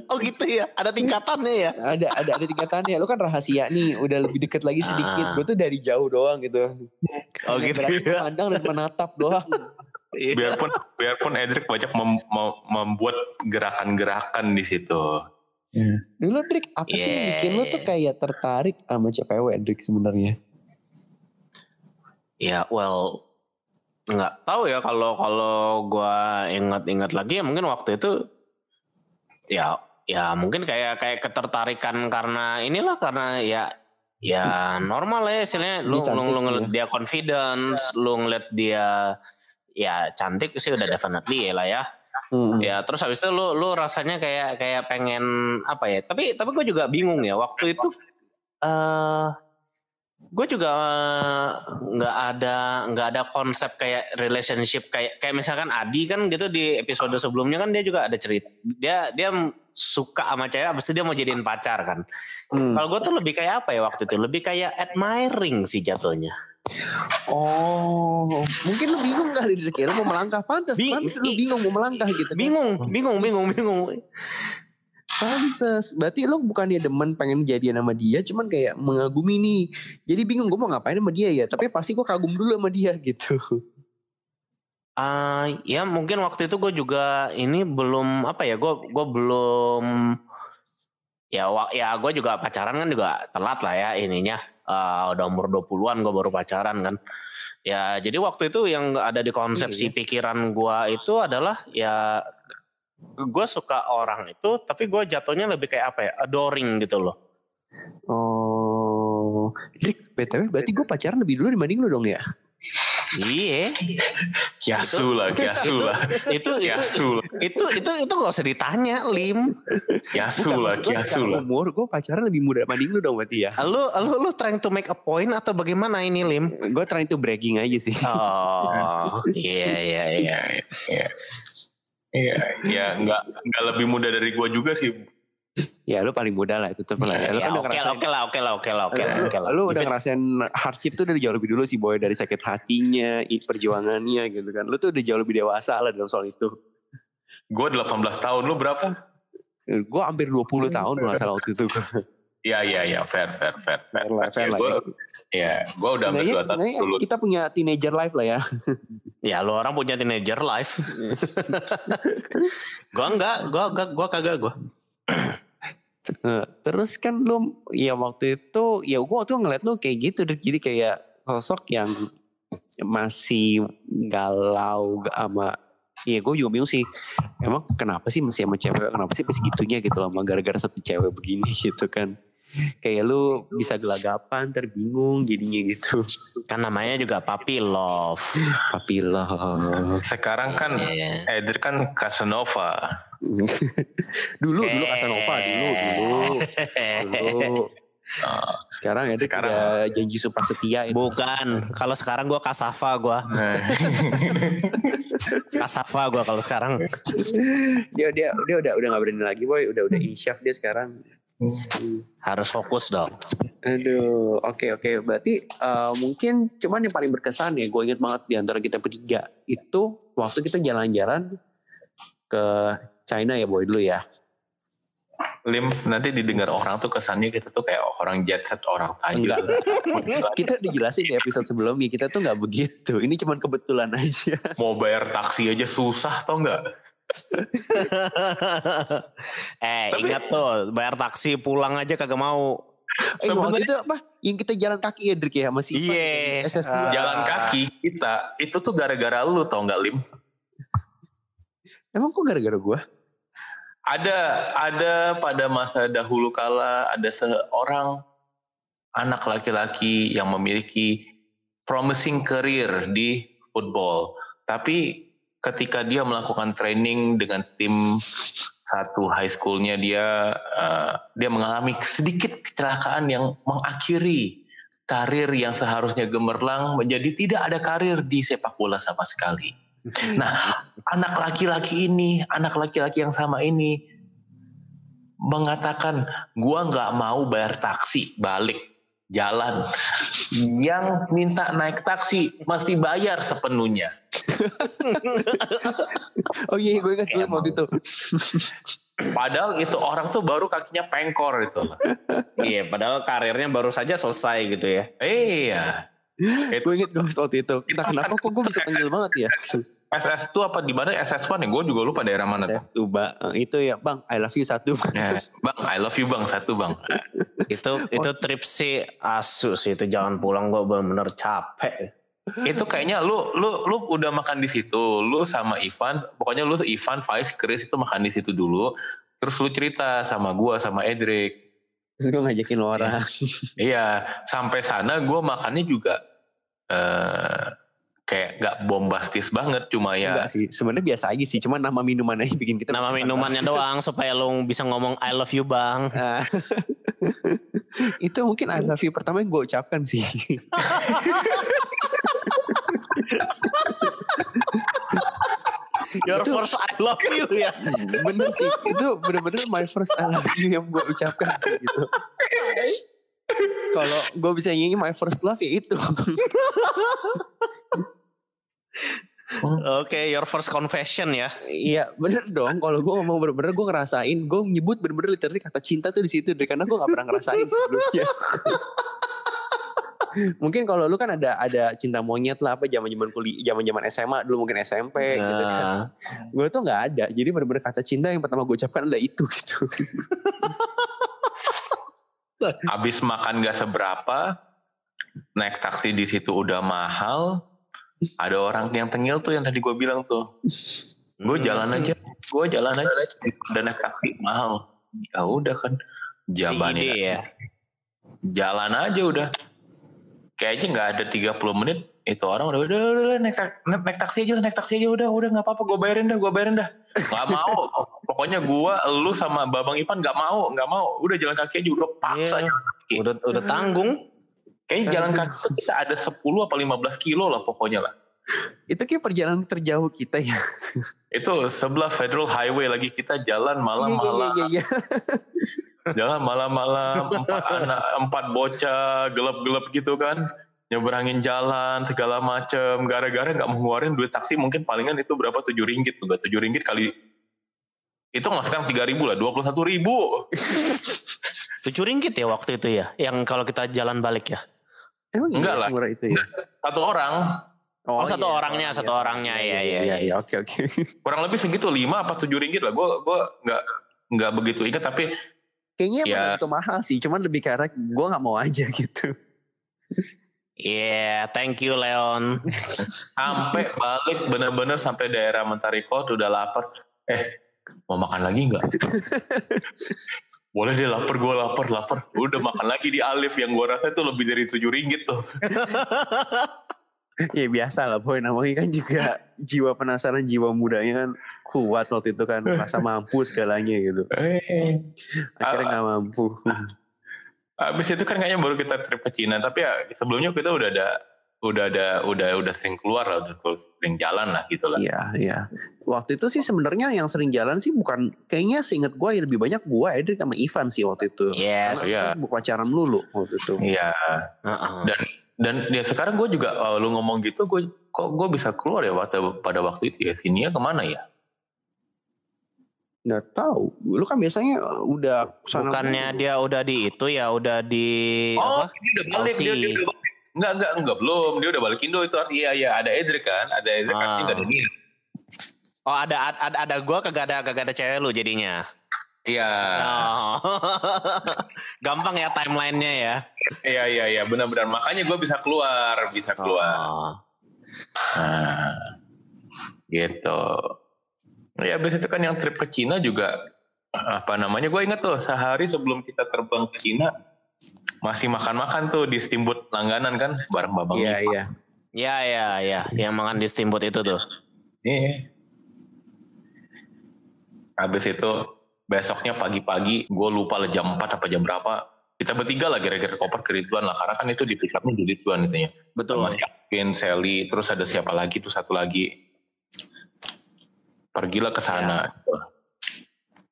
Oh gitu ya. Ada tingkatannya ya. ada ada ada tingkatannya. Lu kan rahasia nih, udah lebih deket lagi sedikit. Ah. Gue tuh dari jauh doang gitu. Oh Hanya gitu berarti ya. Pandang dan menatap doang. Iya. Biarpun biarpun Edric banyak mem- mem- membuat gerakan-gerakan di situ. Dulu Drik, apa sih yang Yeah. bikin lu tuh kayak tertarik sama CPW, Drik sebenarnya? Ya, well, nggak tahu ya kalau kalau gua ingat-ingat lagi ya mungkin waktu itu ya ya mungkin kayak kayak ketertarikan karena inilah karena ya ya normal ya istilahnya lu lu, lu ngeliat ya. dia confidence, lu ngeliat dia ya cantik sih udah definitely ya lah ya. Hmm. Ya terus habis itu lu lu rasanya kayak kayak pengen apa ya? Tapi tapi gue juga bingung ya waktu itu eh gue juga eh, nggak ada nggak ada konsep kayak relationship kayak kayak misalkan Adi kan gitu di episode sebelumnya kan dia juga ada cerita dia dia suka sama cewek habis itu dia mau jadiin pacar kan. Hmm. Kalau gue tuh lebih kayak apa ya waktu itu? Lebih kayak admiring sih jatuhnya. Oh, mungkin lu bingung kali ya, lu mau melangkah pantas, Bing- pantas lu bingung mau melangkah gitu. kan. Bingung, bingung, bingung, bingung. Pantes. Berarti lu bukan dia demen pengen jadian sama dia, cuman kayak mengagumi nih. Jadi bingung gue mau ngapain sama dia ya. Tapi pasti gue kagum dulu sama dia gitu. Ah, ya mungkin waktu itu gue juga ini belum apa ya gue gue belum ya ya gue juga pacaran kan juga telat lah ya ininya Ah, udah umur 20-an gue baru pacaran kan ya jadi waktu itu yang ada di konsepsi pikiran gue itu adalah ya gue suka orang itu tapi gue jatuhnya lebih kayak apa ya adoring gitu loh Oh, Drik, btw berarti gue pacaran lebih dulu dibanding lu dong ya? iya Kiasu lah, kiasu lah, itu itu kiasu lah, itu itu itu gak usah ditanya lim kiasu lah, kiasu lah. Umur gue pacaran lebih muda dibanding lu dong berarti ya? Lu lu lu trying to make a point atau bagaimana ini Lim? Gue trying to bragging aja sih. Oh, iya iya iya. Iya, iya, iya, nggak nggak lebih muda dari gua juga sih. ya lu paling muda lah itu tetep lah. Ya, lu Ya, kan udah oke oke lah, oke lah, oke lah, oke lah, Lu- oke lah. Lu udah ngerasain hardship tuh dari jauh lebih dulu sih boy dari sakit hatinya, perjuangannya gitu kan. Lu tuh udah jauh lebih dewasa lah dalam soal itu. Gua 18 tahun, lu berapa? Gue hampir 20 tahun gak salah waktu itu. Iya, iya, iya, fair, fair, fair, fair. Fair lah, fair Ya, lah. gua, ya, gua udah hampir Sebenarnya, 21 sebenarnya dulu. kita punya teenager life lah ya. Ya lu orang punya teenager life. gua enggak, gua gua gua kagak gua. Eh, Terus kan lu ya waktu itu ya gue waktu ngeliat lu kayak gitu jadi kayak sosok yang masih galau sama Iya gue juga bingung sih Emang kenapa sih masih sama cewek Kenapa sih segitunya gitu loh sama Gara-gara satu cewek begini gitu kan Kayak lu bisa gelagapan Terbingung jadinya gitu Kan namanya juga puppy love. Tapi loh Sekarang kan Iya. Eder kan Casanova. Dulu dulu Casanova Dulu Dulu Dulu Uh, Sekarang ya Sekarang- udah janji sumpah setia itu Bukan, kalau sekarang gua kasava gua. Kasava gua kalau sekarang. dia dia dia udah udah nggak berani lagi boy udah udah insyaf dia sekarang Harus fokus dong. aduh oke oke berarti eh, mungkin cuman yang paling berkesan ya gue inget banget di antara kita bertiga itu waktu kita jalan-jalan ke China ya boy dulu ya Lim nanti didengar orang tuh kesannya kita tuh kayak orang jet set orang tajir. Kita udah jelasin di episode sebelumnya kita tuh nggak begitu. Ini cuman kebetulan aja. Mau bayar taksi aja susah tau nggak? eh Tapi, ingat tuh bayar taksi pulang aja kagak mau. Eh, waktu itu apa? Yang kita jalan kaki ya Drik ya masih Iya. SS2. Uh, jalan kaki kita itu tuh gara-gara lu tau nggak Lim? Emang kok gara-gara gua? Ada ada pada masa dahulu kala ada seorang anak laki-laki yang memiliki promising career di football. Tapi ketika dia melakukan training dengan tim satu high schoolnya dia uh, dia mengalami sedikit kecelakaan yang mengakhiri karir yang seharusnya gemerlang menjadi tidak ada karir di sepak bola sama sekali. Nah, anak laki-laki ini, anak laki-laki yang sama ini mengatakan, gua nggak mau bayar taksi balik jalan. yang minta naik taksi mesti bayar sepenuhnya. oh iya, gue ingat waktu itu. Padahal itu orang tuh baru kakinya pengkor itu. iya, padahal karirnya baru saja selesai gitu ya. Iya. gue inget gue waktu itu. Entah kenapa kok gue bisa panggil banget ya. SS2 apa di mana SS1 nih? Gue juga lupa daerah mana. SS2 bang. Itu ya bang. I love you satu. Ya, bang, I love you bang satu bang. itu itu trip sih asu sih itu jangan pulang gue bener-bener capek. itu kayaknya lu lu lu udah makan di situ. Lu sama Ivan, pokoknya lu Ivan, Faiz, Chris itu makan di situ dulu. Terus lu cerita sama gue sama Edric. Terus gue ngajakin lo orang. iya, sampai sana gue makannya juga uh, kayak nggak bombastis banget cuma ya enggak sih sebenarnya biasa aja sih cuma nama minumannya bikin kita nama minumannya doang supaya lo bisa ngomong I love you bang itu mungkin I love you pertama yang gue ucapkan sih Your itu, first I love you ya. Bener sih. Itu bener-bener my first I love you yang gue ucapkan sih gitu. Kalau gue bisa nyanyi my first love ya itu. Oke, okay, your first confession ya. Iya, bener dong. Kalau gue ngomong bener-bener, gue ngerasain. Gue nyebut bener-bener literally kata cinta tuh di situ. Karena gue gak pernah ngerasain sebelumnya. mungkin kalau lu kan ada ada cinta monyet lah apa zaman zaman kuliah zaman zaman SMA dulu mungkin SMP nah. gitu kan gue tuh nggak ada jadi bener-bener kata cinta yang pertama gue ucapkan adalah itu gitu Abis makan gak seberapa, naik taksi di situ udah mahal, ada orang yang tengil tuh yang tadi gue bilang tuh. Gue hmm. jalan aja gue jalan aja. Udah naik taksi mahal. Ya udah kan jawabannya si ya jalan aja udah. Kayaknya nggak ada 30 menit itu orang udah udah udah, udah naik, naik, naik taksi aja naik taksi aja udah udah nggak apa-apa gue bayarin dah gue bayarin dah. Nggak mau. Pokoknya gue lu sama babang Ipan nggak mau nggak mau. Udah jalan kaki aja udah paksa yeah. udah udah tanggung Kayaknya jalan kaki itu kita ada 10 apa 15 kilo lah pokoknya lah. Itu kayak perjalanan terjauh kita ya. Itu sebelah Federal Highway lagi kita jalan malam-malam. Iya, iya, iya, jalan malam-malam empat anak empat bocah gelap-gelap gitu kan. Nyeberangin jalan segala macem. Gara-gara nggak mengeluarin duit taksi mungkin palingan itu berapa? Tujuh ringgit tuh tujuh ringgit kali. Itu nggak sekarang tiga ribu lah dua puluh satu ribu. Tujuh ringgit ya waktu itu ya yang kalau kita jalan balik ya Emang Enggak iya, lah. itu ya? Satu orang. Oh, oh satu iya, orangnya, iya, satu orangnya, iya, iya, iya, iya, oke, oke. Kurang lebih segitu, lima apa tujuh ringgit lah. Gue, gue nggak, nggak begitu ingat, tapi kayaknya ya, itu mahal sih. Cuman lebih karena gue nggak mau aja gitu. Iya, yeah, thank you Leon. sampai balik bener-bener sampai daerah Mentari Kot udah lapar. Eh, mau makan lagi nggak? Boleh deh lapar gue lapar lapar. Udah makan lagi di Alif. Yang gue rasa itu lebih dari tujuh ringgit tuh. Ya biasa lah boy. Namanya kan juga jiwa penasaran jiwa mudanya kan kuat waktu itu kan. Rasa mampu segalanya gitu. Eh. akhirnya nggak mampu. Abis itu kan kayaknya baru kita trip ke Cina. Tapi ya sebelumnya kita udah ada udah ada udah udah sering keluar lah udah sering jalan lah gitu lah iya iya waktu itu sih sebenarnya yang sering jalan sih bukan kayaknya seingat gue ya lebih banyak gue Edric sama Ivan sih waktu itu yes iya yeah. pacaran lulu waktu itu iya uh-uh. dan dan ya sekarang gue juga oh, lu ngomong gitu gue kok gue bisa keluar ya waktu pada waktu itu ya sini ya ke mana ya Nggak tahu. Lu kan biasanya udah sana Bukannya dia udah di itu ya, udah di Oh, apa? dia udah balik, dia, dia udah balik. Enggak, enggak, enggak, belum. Dia udah balik Indo itu. Iya, iya, ada Edric kan. Ada Edric, Ah. artinya enggak ada Nia. Oh ada ada ada gua kagak ada kagak ada cewek lu jadinya. Iya, Oh. Gampang ya timelinenya ya. iya, iya, iya, benar-benar. Makanya gue bisa keluar, bisa keluar. Oh. Nah, gitu. Ya, habis itu kan yang trip ke Cina juga, apa namanya, gue inget tuh, sehari sebelum kita terbang ke Cina, masih makan-makan tuh di steamboat langganan kan, bareng Babang Iya, iya. Ya ya ya, yang makan di steamboat itu tuh. Iya. Habis itu besoknya pagi-pagi gue lupa lah jam 4 apa jam berapa. Kita bertiga lah gara-gara koper ke Ridwan lah karena kan itu di pick upnya di Ridwan itu ya. Betul. Sama si Alvin, Sally, terus ada siapa lagi tuh satu lagi. Pergilah ke sana.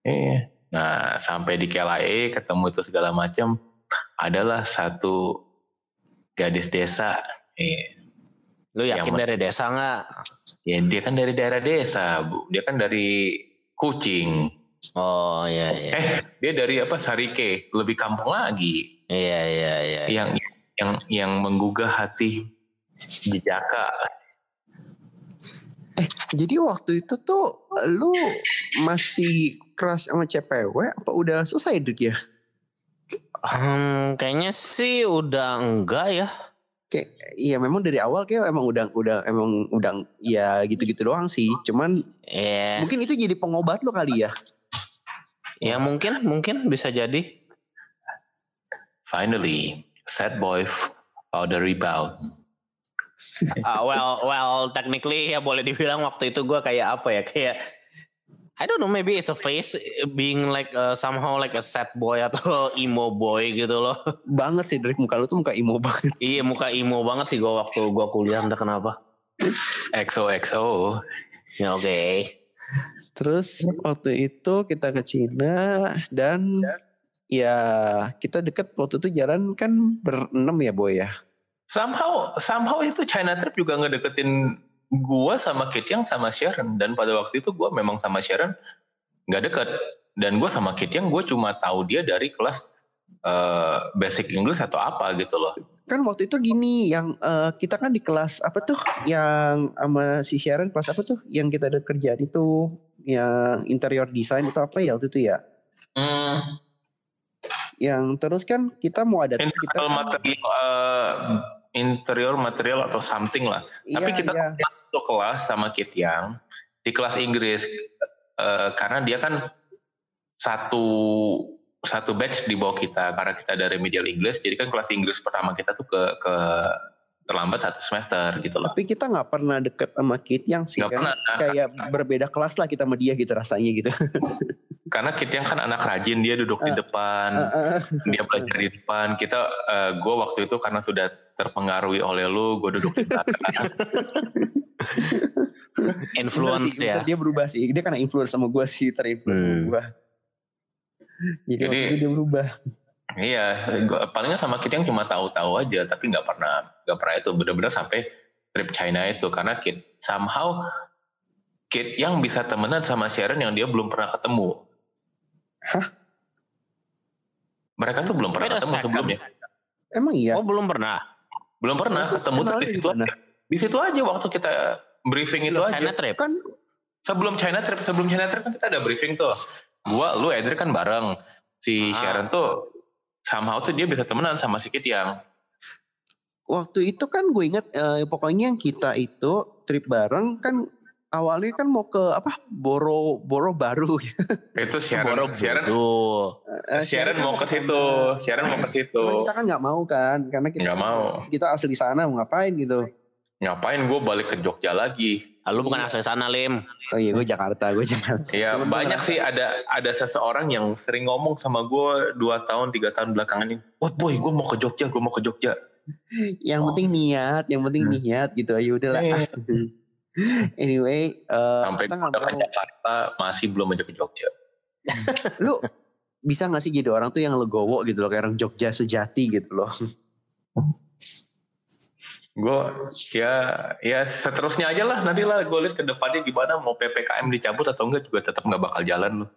Iya. Nah sampai di KLIA ketemu itu segala macam. Adalah satu gadis desa. Iya. Lu yakin Yang- dari desa nggak? Ya dia kan dari daerah desa, Bu. Dia kan dari Kucing. Oh iya iya. Eh, dia dari apa? Sarike, lebih kampung lagi. Iya iya iya. Yang yang yang menggugah hati Jejaka. Jadi waktu itu tuh lu masih crush sama CPW apa udah selesai Drik ya? Hmm, kayaknya sih udah enggak ya. Kayak iya memang dari awal kayak emang udah udah emang udah ya gitu-gitu doang sih. Cuman Iya. mungkin itu jadi pengobat lo kali ya. Ya mungkin mungkin bisa jadi. Finally, sad boy found a rebound. Ah, well well technically ya boleh dibilang waktu itu gua kayak apa ya kayak I don't know maybe it's a face being like uh, somehow like a sad boy atau emo boy gitu loh. Banget sih Drik muka lu tuh muka emo banget. iya muka emo banget sih gua waktu gua kuliah entah kenapa. XOXO. Ya oke. Terus waktu itu kita ke Cina dan ya kita deket waktu itu jalan kan berenam ya boy ya. Somehow, somehow itu China trip juga ngedeketin gua sama Kit Yang sama Sharon dan pada waktu itu gua memang sama Sharon nggak deket dan gua sama Kit Yang gue cuma tahu dia dari kelas eh, basic English atau apa gitu loh. Kan waktu itu gini yang eh, kita kan di kelas apa tuh yang sama si Sharon kelas apa tuh yang kita ada kerjaan itu yang interior design itu apa ya waktu itu ya? Hmm, Yang terus kan kita mau ada kita material eh, interior material atau something lah. Tapi Iya, kita iya. Satu kelas sama Kit Yang di kelas Inggris eh, karena dia kan satu satu batch di bawah kita karena kita ada remedial English jadi kan kelas Inggris pertama kita tuh ke ke terlambat satu semester gitu loh. Tapi kita nggak pernah deket sama Kit yang sih Nggak kan. pernah. Kayak berbeda kelas lah kita sama dia gitu rasanya gitu. Karena Kit Yang kan anak rajin dia duduk di Eh, depan, Heeh. dia belajar di depan. Kita gue waktu itu karena sudah terpengaruhi oleh lu, gue duduk di belakang. Influence sih, ya. Dia berubah sih. Dia karena influence sama gue sih, terinfluence sama Hmm. gue. Jadi, Jadi- waktu itu dia berubah. Iya, gua, palingnya sama Kit yang cuma tahu-tahu aja, tapi nggak pernah nggak pernah itu benar-benar sampai trip China itu karena Kit somehow Kit yang bisa temenan sama Sharon yang dia belum pernah ketemu. Hah? Mereka tuh belum pernah ketemu second. sebelumnya. Emang iya? Oh belum pernah. Belum pernah ketemu di situ aja. Di situ aja waktu kita briefing itu aja. China trip. Kan Sebelum China trip, sebelum China trip kan kita ada briefing tuh. Gua, lu, Edric kan bareng. Si Ah. Sharon tuh somehow tuh dia bisa temenan sama si Kit yang waktu itu kan gue inget eh, pokoknya yang kita itu trip bareng kan awalnya kan mau ke apa Boro Boro Baru. itu Sharon, Boro Sharon. Eh, Sharon mau ke situ, Sharon mau ke situ. Kita kan nggak mau kan karena kita Nggak mau. kita asli sana mau ngapain gitu. Ngapain gue balik ke Jogja lagi? Ah, Lu bukan Iya. asli sana Lim. Oh iya gue Jakarta gue Jakarta. Ya Cuman gue banyak sih ada ada seseorang yang sering ngomong sama gue dua tahun tiga tahun belakangan ini. Wah boy, gue mau ke Jogja, gue mau ke Jogja. Yang penting niat, yang penting Hmm. niat gitu. Ayo udahlah. Eh, anyway, eh, Sampai kita gue ke. Jakarta masih belum aja ke Jogja. lu bisa gak sih jadi orang tuh yang legowo gitu loh kayak orang Jogja sejati gitu loh gue ya ya seterusnya aja lah nanti lah gue lihat ke depannya gimana mau ppkm dicabut atau enggak juga tetap nggak bakal jalan loh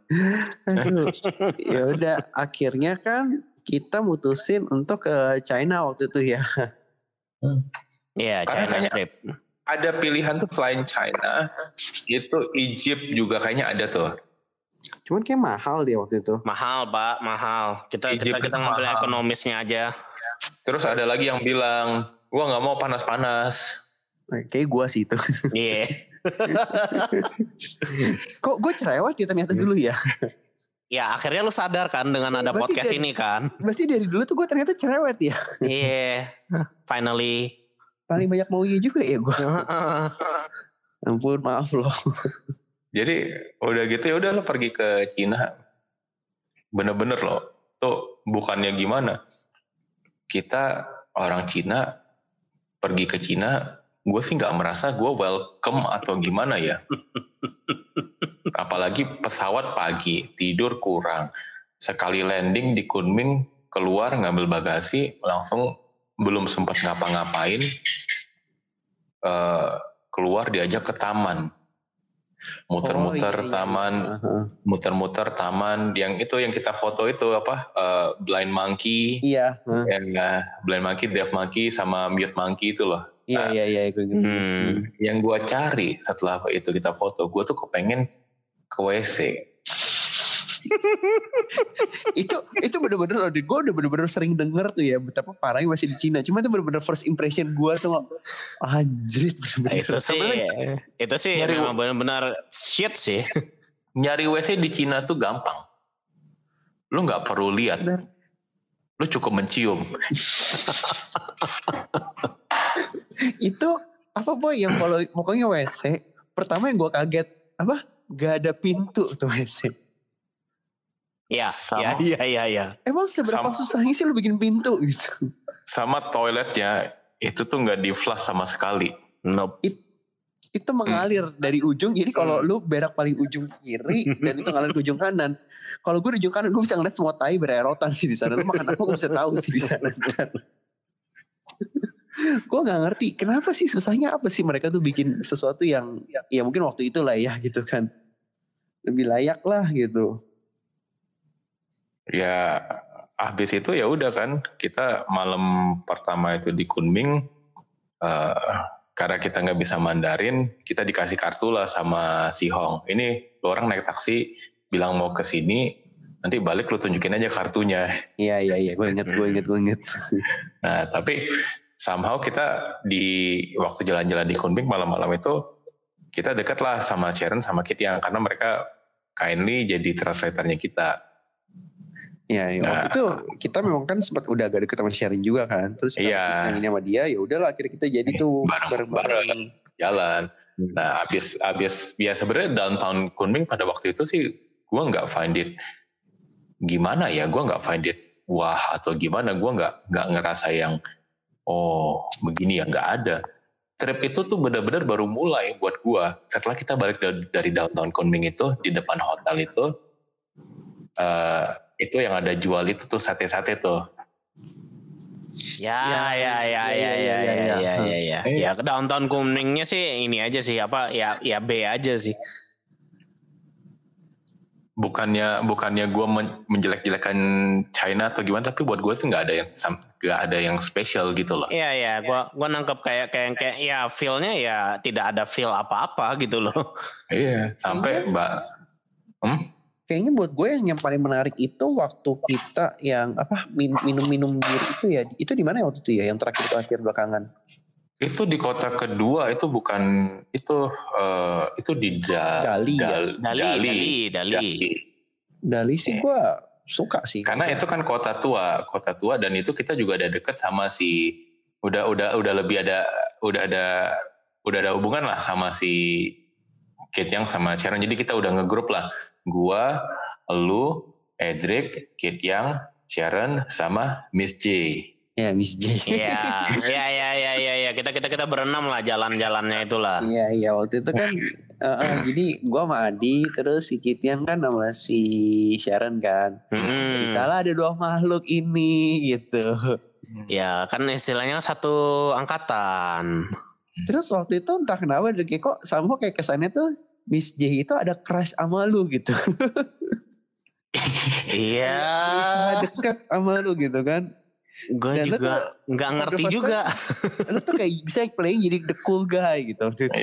ya udah akhirnya kan kita mutusin untuk ke China waktu itu ya. Iya, Karena China kayaknya- trip. ada pilihan tuh selain China itu Egypt juga kayaknya ada tuh Cuman kayak mahal dia waktu itu. Mahal, Pak, mahal. Kita kita, Egypt kita itu ngambil mahal. ekonomisnya aja. terus ada lagi yang bilang gua nggak mau panas-panas Kayak gua sih itu. Iya. Kok gue cerewet ya ternyata dulu ya. Ya, akhirnya lu sadar kan dengan ada Berarti podcast dari- ini kan. Berarti dari dulu tuh gue ternyata cerewet ya. Iya. Finally. Paling banyak maunya juga ya gue. Ampun maaf loh. jadi udah gitu ya udah lo pergi ke Cina bener-bener loh tuh bukannya gimana kita orang Cina pergi ke Cina gue sih nggak merasa gue welcome atau gimana ya. Apalagi pesawat pagi tidur kurang. Sekali landing di Kunming keluar ngambil bagasi langsung belum sempat ngapa-ngapain eh, keluar diajak ke taman muter-muter Oh, iya, iya. taman Aha. muter-muter taman yang itu yang kita foto itu apa eh, blind monkey Iya. Yang eh, blind monkey deaf monkey sama mute monkey itu loh Iya iya iya gue inget. Hmm. yang gua cari setelah itu kita foto gua tuh kepengen ke WC itu itu bener-bener loh gue udah bener-bener sering denger tuh ya betapa parahnya masih di Cina. Cuma itu bener-bener first impression gue tuh anjrit Nah, bener-bener. Itu sih itu sih Nyari- memang benar-benar shit sih. nyari WC di Cina tuh gampang. Lu nggak perlu lihat. Bener. lu cukup mencium. Itu apa boy yang kalau pokoknya WC pertama yang gue kaget apa? Gak ada pintu tuh WC Iya, Sama. iya, iya, iya. emang seberapa Sama. susahnya sih lu bikin pintu gitu sama toiletnya itu tuh nggak di flush sama sekali Nope. itu mengalir dari ujung jadi kalau Hmm. lu berak paling ujung kiri dan itu ngalir ke ujung kanan kalau gue di ujung kanan gue bisa ngeliat semua tai bererotan sih di sana lu makan apa gue bisa tahu sih di sana gue nggak ngerti kenapa sih susahnya apa sih mereka tuh bikin sesuatu yang ya mungkin waktu itu lah ya gitu kan lebih layak lah gitu ya habis itu ya udah kan kita malam pertama itu di Kunming eh, karena kita nggak bisa Mandarin kita dikasih kartu lah sama si Hong. Ini lu orang naik taksi bilang mau ke sini nanti balik lu tunjukin aja kartunya. Iya iya iya. Gue inget gue inget gue inget. Nah tapi somehow kita di waktu jalan-jalan di Kunming malam-malam itu kita dekat lah sama Sharon sama Kit yang karena mereka kindly jadi translatornya kita Iya, iya. waktu itu kita memang kan sempat udah agak deket sama sharing juga kan. Terus Iya. yang ini sama dia ya udahlah akhirnya kita jadi tuh Bareng-bareng. jalan. Hmm. Nah, abis abis ya sebenarnya downtown Kunming pada waktu itu sih gua nggak find it gimana ya, gua nggak find it wah atau gimana, gua nggak nggak ngerasa yang oh begini ya nggak ada. Trip itu tuh benar-benar baru mulai buat gua setelah kita balik dari, dari downtown Kunming itu di depan hotel itu eh itu yang ada jual itu tuh sate-sate tuh. Ya, Ya, ya, ya, ya, ya, ya, ya, ya, ya, ya. ya, ya, ya. Ya, ke downtown kuningnya sih ini aja sih apa ya ya B aja sih. bukannya bukannya gue menjelek-jelekan China atau gimana tapi buat gue tuh nggak ada yang nggak ada yang spesial gitu loh Iya, ya, gua gua nangkep kayak kayak kayak ya feel-nya ya tidak ada feel apa-apa gitu loh. iya sampai mbak hmm? Kayaknya buat gue yang yang paling menarik itu waktu kita yang apa min- minum-minum bir itu ya. Itu di mana ya waktu itu ya? Yang terakhir-terakhir belakangan. itu di kota kedua itu bukan itu eh, itu di da, Dali ya? Dal- Dali, Dali, Dali. Dali. Dali sih gue suka sih. karena itu kan kota tua kota tua dan itu kita juga ada deket sama si udah udah udah lebih ada udah ada udah ada hubungan lah sama si Kit yang sama Sharon jadi kita udah ngegrup lah gua lu Edric Kit yang Sharon sama Miss J Ya Miss J. Iya, iya, iya, iya, iya, ya. kita kita kita berenam lah jalan-jalannya itulah. Iya iya waktu itu kan eh, eh, jadi gue sama Adi terus si Kitian kan sama si Sharon kan. Mm-mm. Si salah ada dua makhluk ini gitu. Ya kan istilahnya satu angkatan. Terus waktu itu entah kenapa dari kok sama kayak kesannya tuh Miss J itu ada crush sama lu gitu. Iya. Berusaha deket sama lu gitu kan. Gue juga nggak ngerti juga. Lu tuh kayak bisa playing jadi the cool guy gitu. waktu itu.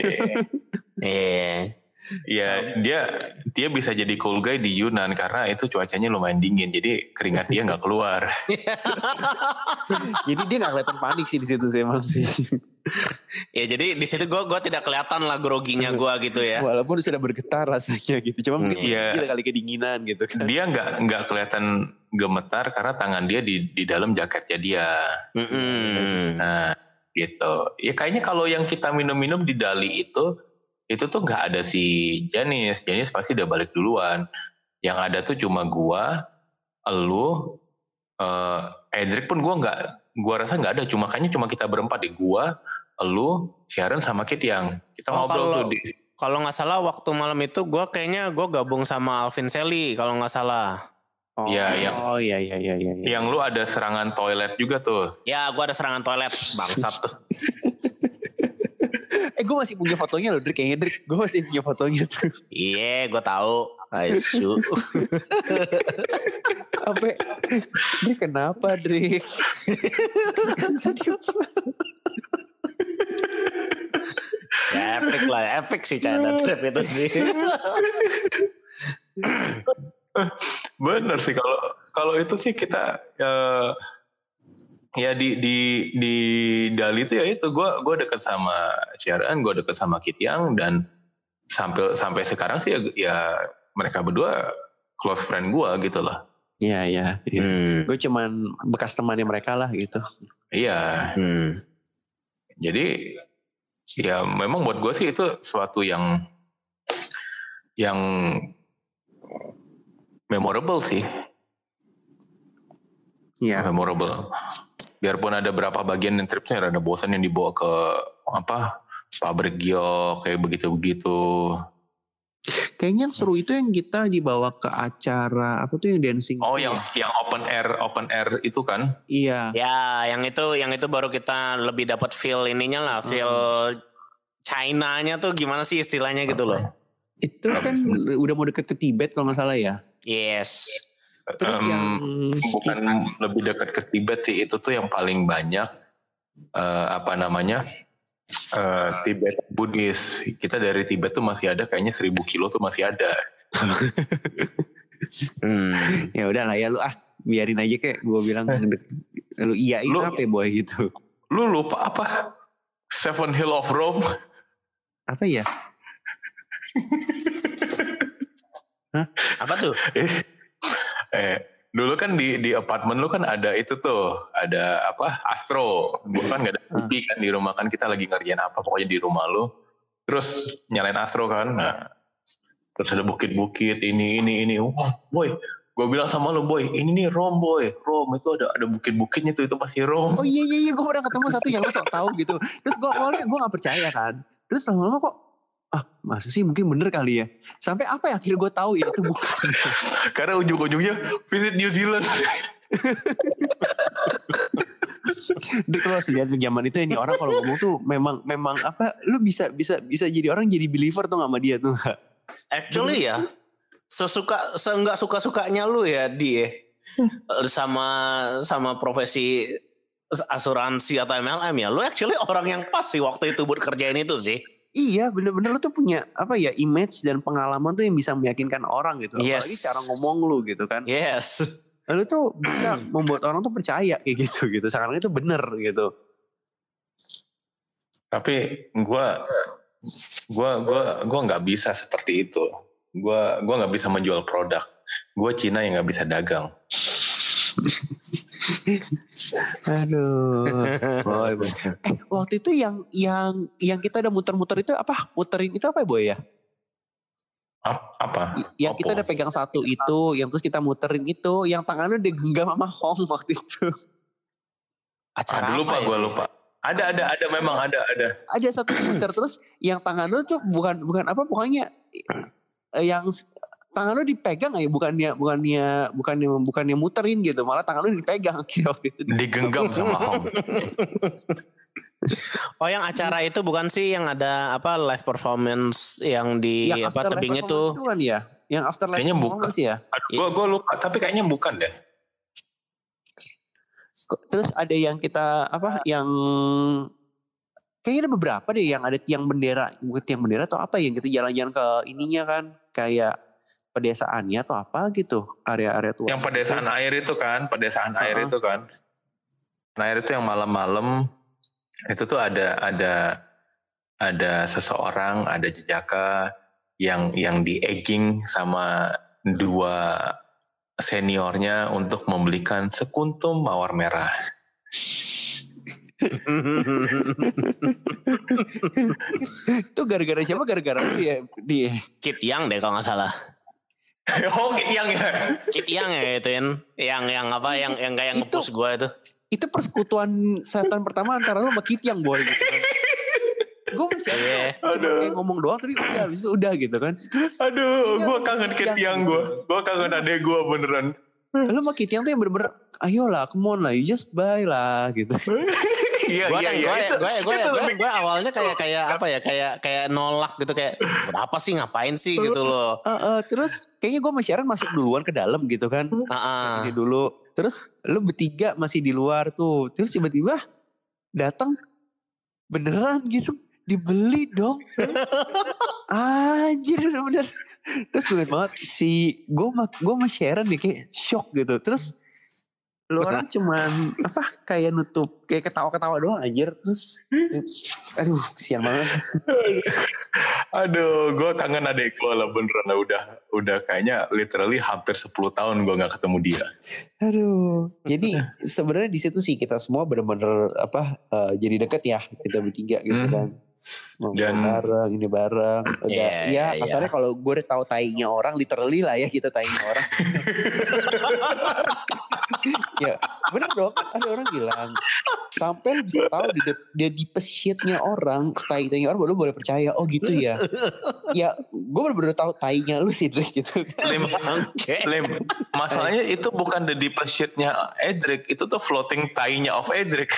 Iya. Iya, dia dia bisa jadi cool guy di Yunan karena itu cuacanya lumayan dingin, jadi keringat dia nggak keluar. jadi dia gak kelihatan panik sih di situ sih emang sih. Ya jadi di situ gue gua tidak kelihatan lah groginya gue gitu ya. Walaupun sudah bergetar rasanya gitu. Cuma mungkin gila kali kedinginan gitu kan. Dia nggak nggak kelihatan gemetar karena tangan dia di di dalam jaketnya dia. Mm-mm. Nah, gitu. Ya kayaknya kalau yang kita minum-minum di Dali itu itu tuh nggak ada si Janis. Janis pasti udah balik duluan. Yang ada tuh cuma gua, elu, eh Edric pun gua nggak, gua rasa nggak ada. Cuma kayaknya cuma kita berempat di gua, elu, Sharon sama Kit yang kita Oh, ngobrol kalau- tuh di. Kalau nggak salah waktu malam itu gue kayaknya gue gabung sama Alvin Sally kalau nggak salah. Oh, Iya, yang- oh iya iya iya iya. Yang lu ada serangan toilet juga tuh. Ya gue ada serangan toilet bangsat tuh. Eh gue masih punya fotonya loh Drik kayaknya Drik. Gue masih punya fotonya tuh. Iya gue tahu. Aisyah. Apa? Drik kenapa terus. ya epic lah, epic sih China Trip itu sih. Bener sih kalau kalau itu sih kita eh, ya di di di Dali itu ya itu gue gue deket sama Sharon, gue deket sama Kit Yang dan sampai sampai sekarang sih ya, ya mereka berdua close friend gue gitu loh. Iya iya. iya. Hmm. Gue cuman bekas temannya mereka lah gitu. Iya, Hmm. jadi ya memang buat gue sih itu suatu yang yang memorable sih. Iya. memorable. Biarpun ada berapa bagian yang tripnya ada bosan yang dibawa ke apa pabrik giok kayak begitu-begitu. Kayaknya yang seru itu yang kita dibawa ke acara apa tuh yang dancing. Oh yang ya? yang open air open air itu kan? Iya. Ya yang itu yang itu baru kita lebih dapat feel ininya lah, feel China-nya tuh gimana sih istilahnya gitu loh. Itu kan udah mau deket ke Tibet kalau nggak salah ya. Yes. Terus Em, yang bukan lebih dekat ke Tibet sih itu tuh yang paling banyak eh, apa namanya eh, Tibet Buddhis. Kita dari Tibet tuh masih ada kayaknya 1000 kilo tuh masih ada. Hmm. ya udah lah ya lu ah biarin aja kayak gue bilang lu iya itu Lu- apa ya boy gitu. Lu lupa apa? Seven Hill of Rome. Apa ya? Apa tuh? eh dulu kan di di apartemen lu kan ada itu tuh ada apa Astro. Bukan nggak ada TV kan di rumah kan kita lagi ngerjain apa pokoknya di rumah lu. Terus nyalain Astro kan nah. Terus ada bukit-bukit ini ini ini. Wah boy gue bilang sama lu boy ini nih Rom boy. Rom itu ada ada bukit-bukitnya tuh itu pasti Rom Oh iya iya iya gue pernah ketemu satu yang lu sok tahu gitu. Terus gue awalnya gue gak percaya kan. Terus lama-lama kok ah masa sih mungkin bener kali ya. Sampai apa ya akhirnya gue tahu ya itu bukan. karena ujung-ujungnya visit New Zealand Jadi kalau sih lihat zaman itu ini orang kalau ngomong tuh memang memang apa lu bisa bisa bisa jadi orang jadi believer tuh gak sama dia tuh nggak? Actually ya, sesuka seenggak suka sukanya lu ya di eh, sama sama profesi asuransi atau MLM ya, lu actually orang yang pas sih waktu itu buat kerjain itu sih. Iya bener-bener lu tuh punya apa ya image dan pengalaman tuh yang bisa meyakinkan orang gitu. Yes. Apalagi cara ngomong lu gitu kan. Yes. Lu tuh bisa membuat orang tuh percaya kayak gitu gitu. Sekarang itu bener gitu. tapi gue gua gua gua nggak bisa seperti itu gua gua nggak bisa menjual produk gue Cina yang nggak bisa dagang Aduh. Boy, boy. Eh, waktu itu yang yang yang kita udah muter-muter itu apa? Muterin itu apa ya, Boy ya? Ap- apa Yang kita Apa? udah pegang satu itu, yang terus kita muterin itu, yang tangannya digenggam sama Hong waktu itu. Acara Aduh, lupa ya? gue lupa ada ada ada memang ada ada Ada satu muter terus yang tangan lu tuh bukan bukan apa pokoknya eh, yang tangan lu dipegang ya bukannya bukannya bukannya bukannya muterin gitu malah tangan lu dipegang akhirnya waktu itu Digenggam sama Om. Oh yang acara itu bukan sih yang ada apa live performance yang di yang apa tuh? itu kan ya yang afterlife Kayaknya bukan. performance ya Aduh, gua, gua lupa, tapi kayaknya bukan deh. Terus ada yang kita apa yang kayaknya ada beberapa deh yang ada tiang bendera bukan tiang bendera atau apa yang kita jalan-jalan ke ininya kan kayak pedesaannya atau apa gitu area-area tua Yang pedesaan air itu kan, pedesaan air Uh-uh. itu kan. Nah, air itu yang malam-malam itu tuh ada ada ada seseorang, ada jejaka yang yang di egging sama dua seniornya untuk membelikan sekuntum mawar merah. itu gara-gara siapa gara-gara dia dia Kit Yang deh kalau nggak salah. oh, yang ya. Kit Yang ya itu yang yang yang apa yang yang kayak ngepush gue itu. itu persekutuan setan pertama antara lo sama Kitiang boy gitu kan gue masih ada Iya. cuma Aduh. kayak ngomong doang tapi udah habis itu udah gitu kan terus Aduh, gua kangen ke yang- gua. Gua kangen adek gua beneran. lo sama Kitiang tuh yang bener-bener ayolah come on lah you just buy lah gitu Iya, Gue iya, kan iya. gue Itu- gue gue itu gue awalnya kayak kayak apa ya kayak kayak nolak gitu kayak berapa sih ngapain sih? Gitu loh. Eh, eh, terus kayaknya gue Sharon masuk duluan ke dalam gitu kan. Ah, ini dulu. Terus lu bertiga masih di luar tuh. Terus tiba-tiba datang beneran gitu dibeli dong. Anjir bener-bener. Terus gue banget si gue gue sama Sharon deh kayak shock gitu. Terus lu orang cuman apa kayak nutup kayak ketawa-ketawa doang anjir terus aduh kesian banget Aduh, gue kangen adek gue lah beneran lah udah udah kayaknya literally hampir 10 tahun gue nggak ketemu dia. Aduh. Jadi sebenarnya di situ sih kita semua benar-benar apa eh, jadi deket ya kita bertiga gitu Hmm. kan. Ngomong Dan- bareng, ini bareng. Udah, Iya, ya iya, iya. kasarnya kalau gue tahu tainya orang, literally lah ya kita tainya orang. ya bener dong kan ada orang bilang sampai bisa tahu di dia di pesitnya orang tai tainya orang baru boleh percaya oh gitu ya ya gue bener-bener tahu tainya lu sih Drake gitu Oke. Lim, masalahnya itu bukan the deepest shit-nya Edric, itu tuh floating tie-nya of Edric.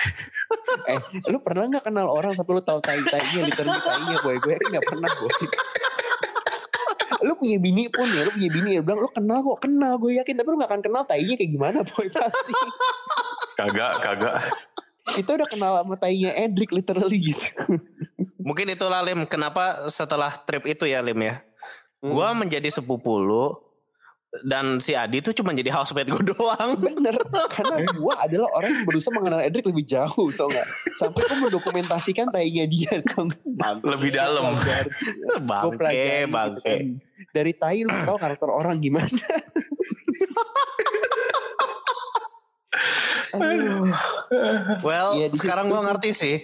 Eh, lu pernah nggak kenal orang sampai lu tahu tai-tainya, literally tainya boy? Gue nggak pernah boy. lu punya bini pun ya, lu punya bini ya, bilang lu kenal kok, kenal gue yakin, tapi lu gak akan kenal tainya kayak gimana boy pasti. Kagak, kagak. Itu udah kenal sama tainya Edric literally gitu. Mungkin itulah Lim kenapa setelah trip itu ya Lim ya. Hmm. Gua menjadi sepupu lu dan si Adi tuh cuma jadi housemate gue doang. Bener, karena gue adalah orang yang berusaha mengenal Edric lebih jauh, tau gak? Sampai gue mendokumentasikan tainya dia, tau gak? Lebih dalam. Gue Bangke, pelajari gitu bangke. kan. Dari tai lu tahu karakter orang gimana. Aduh. Well, Iya, situ sekarang gua sih. ngerti sih.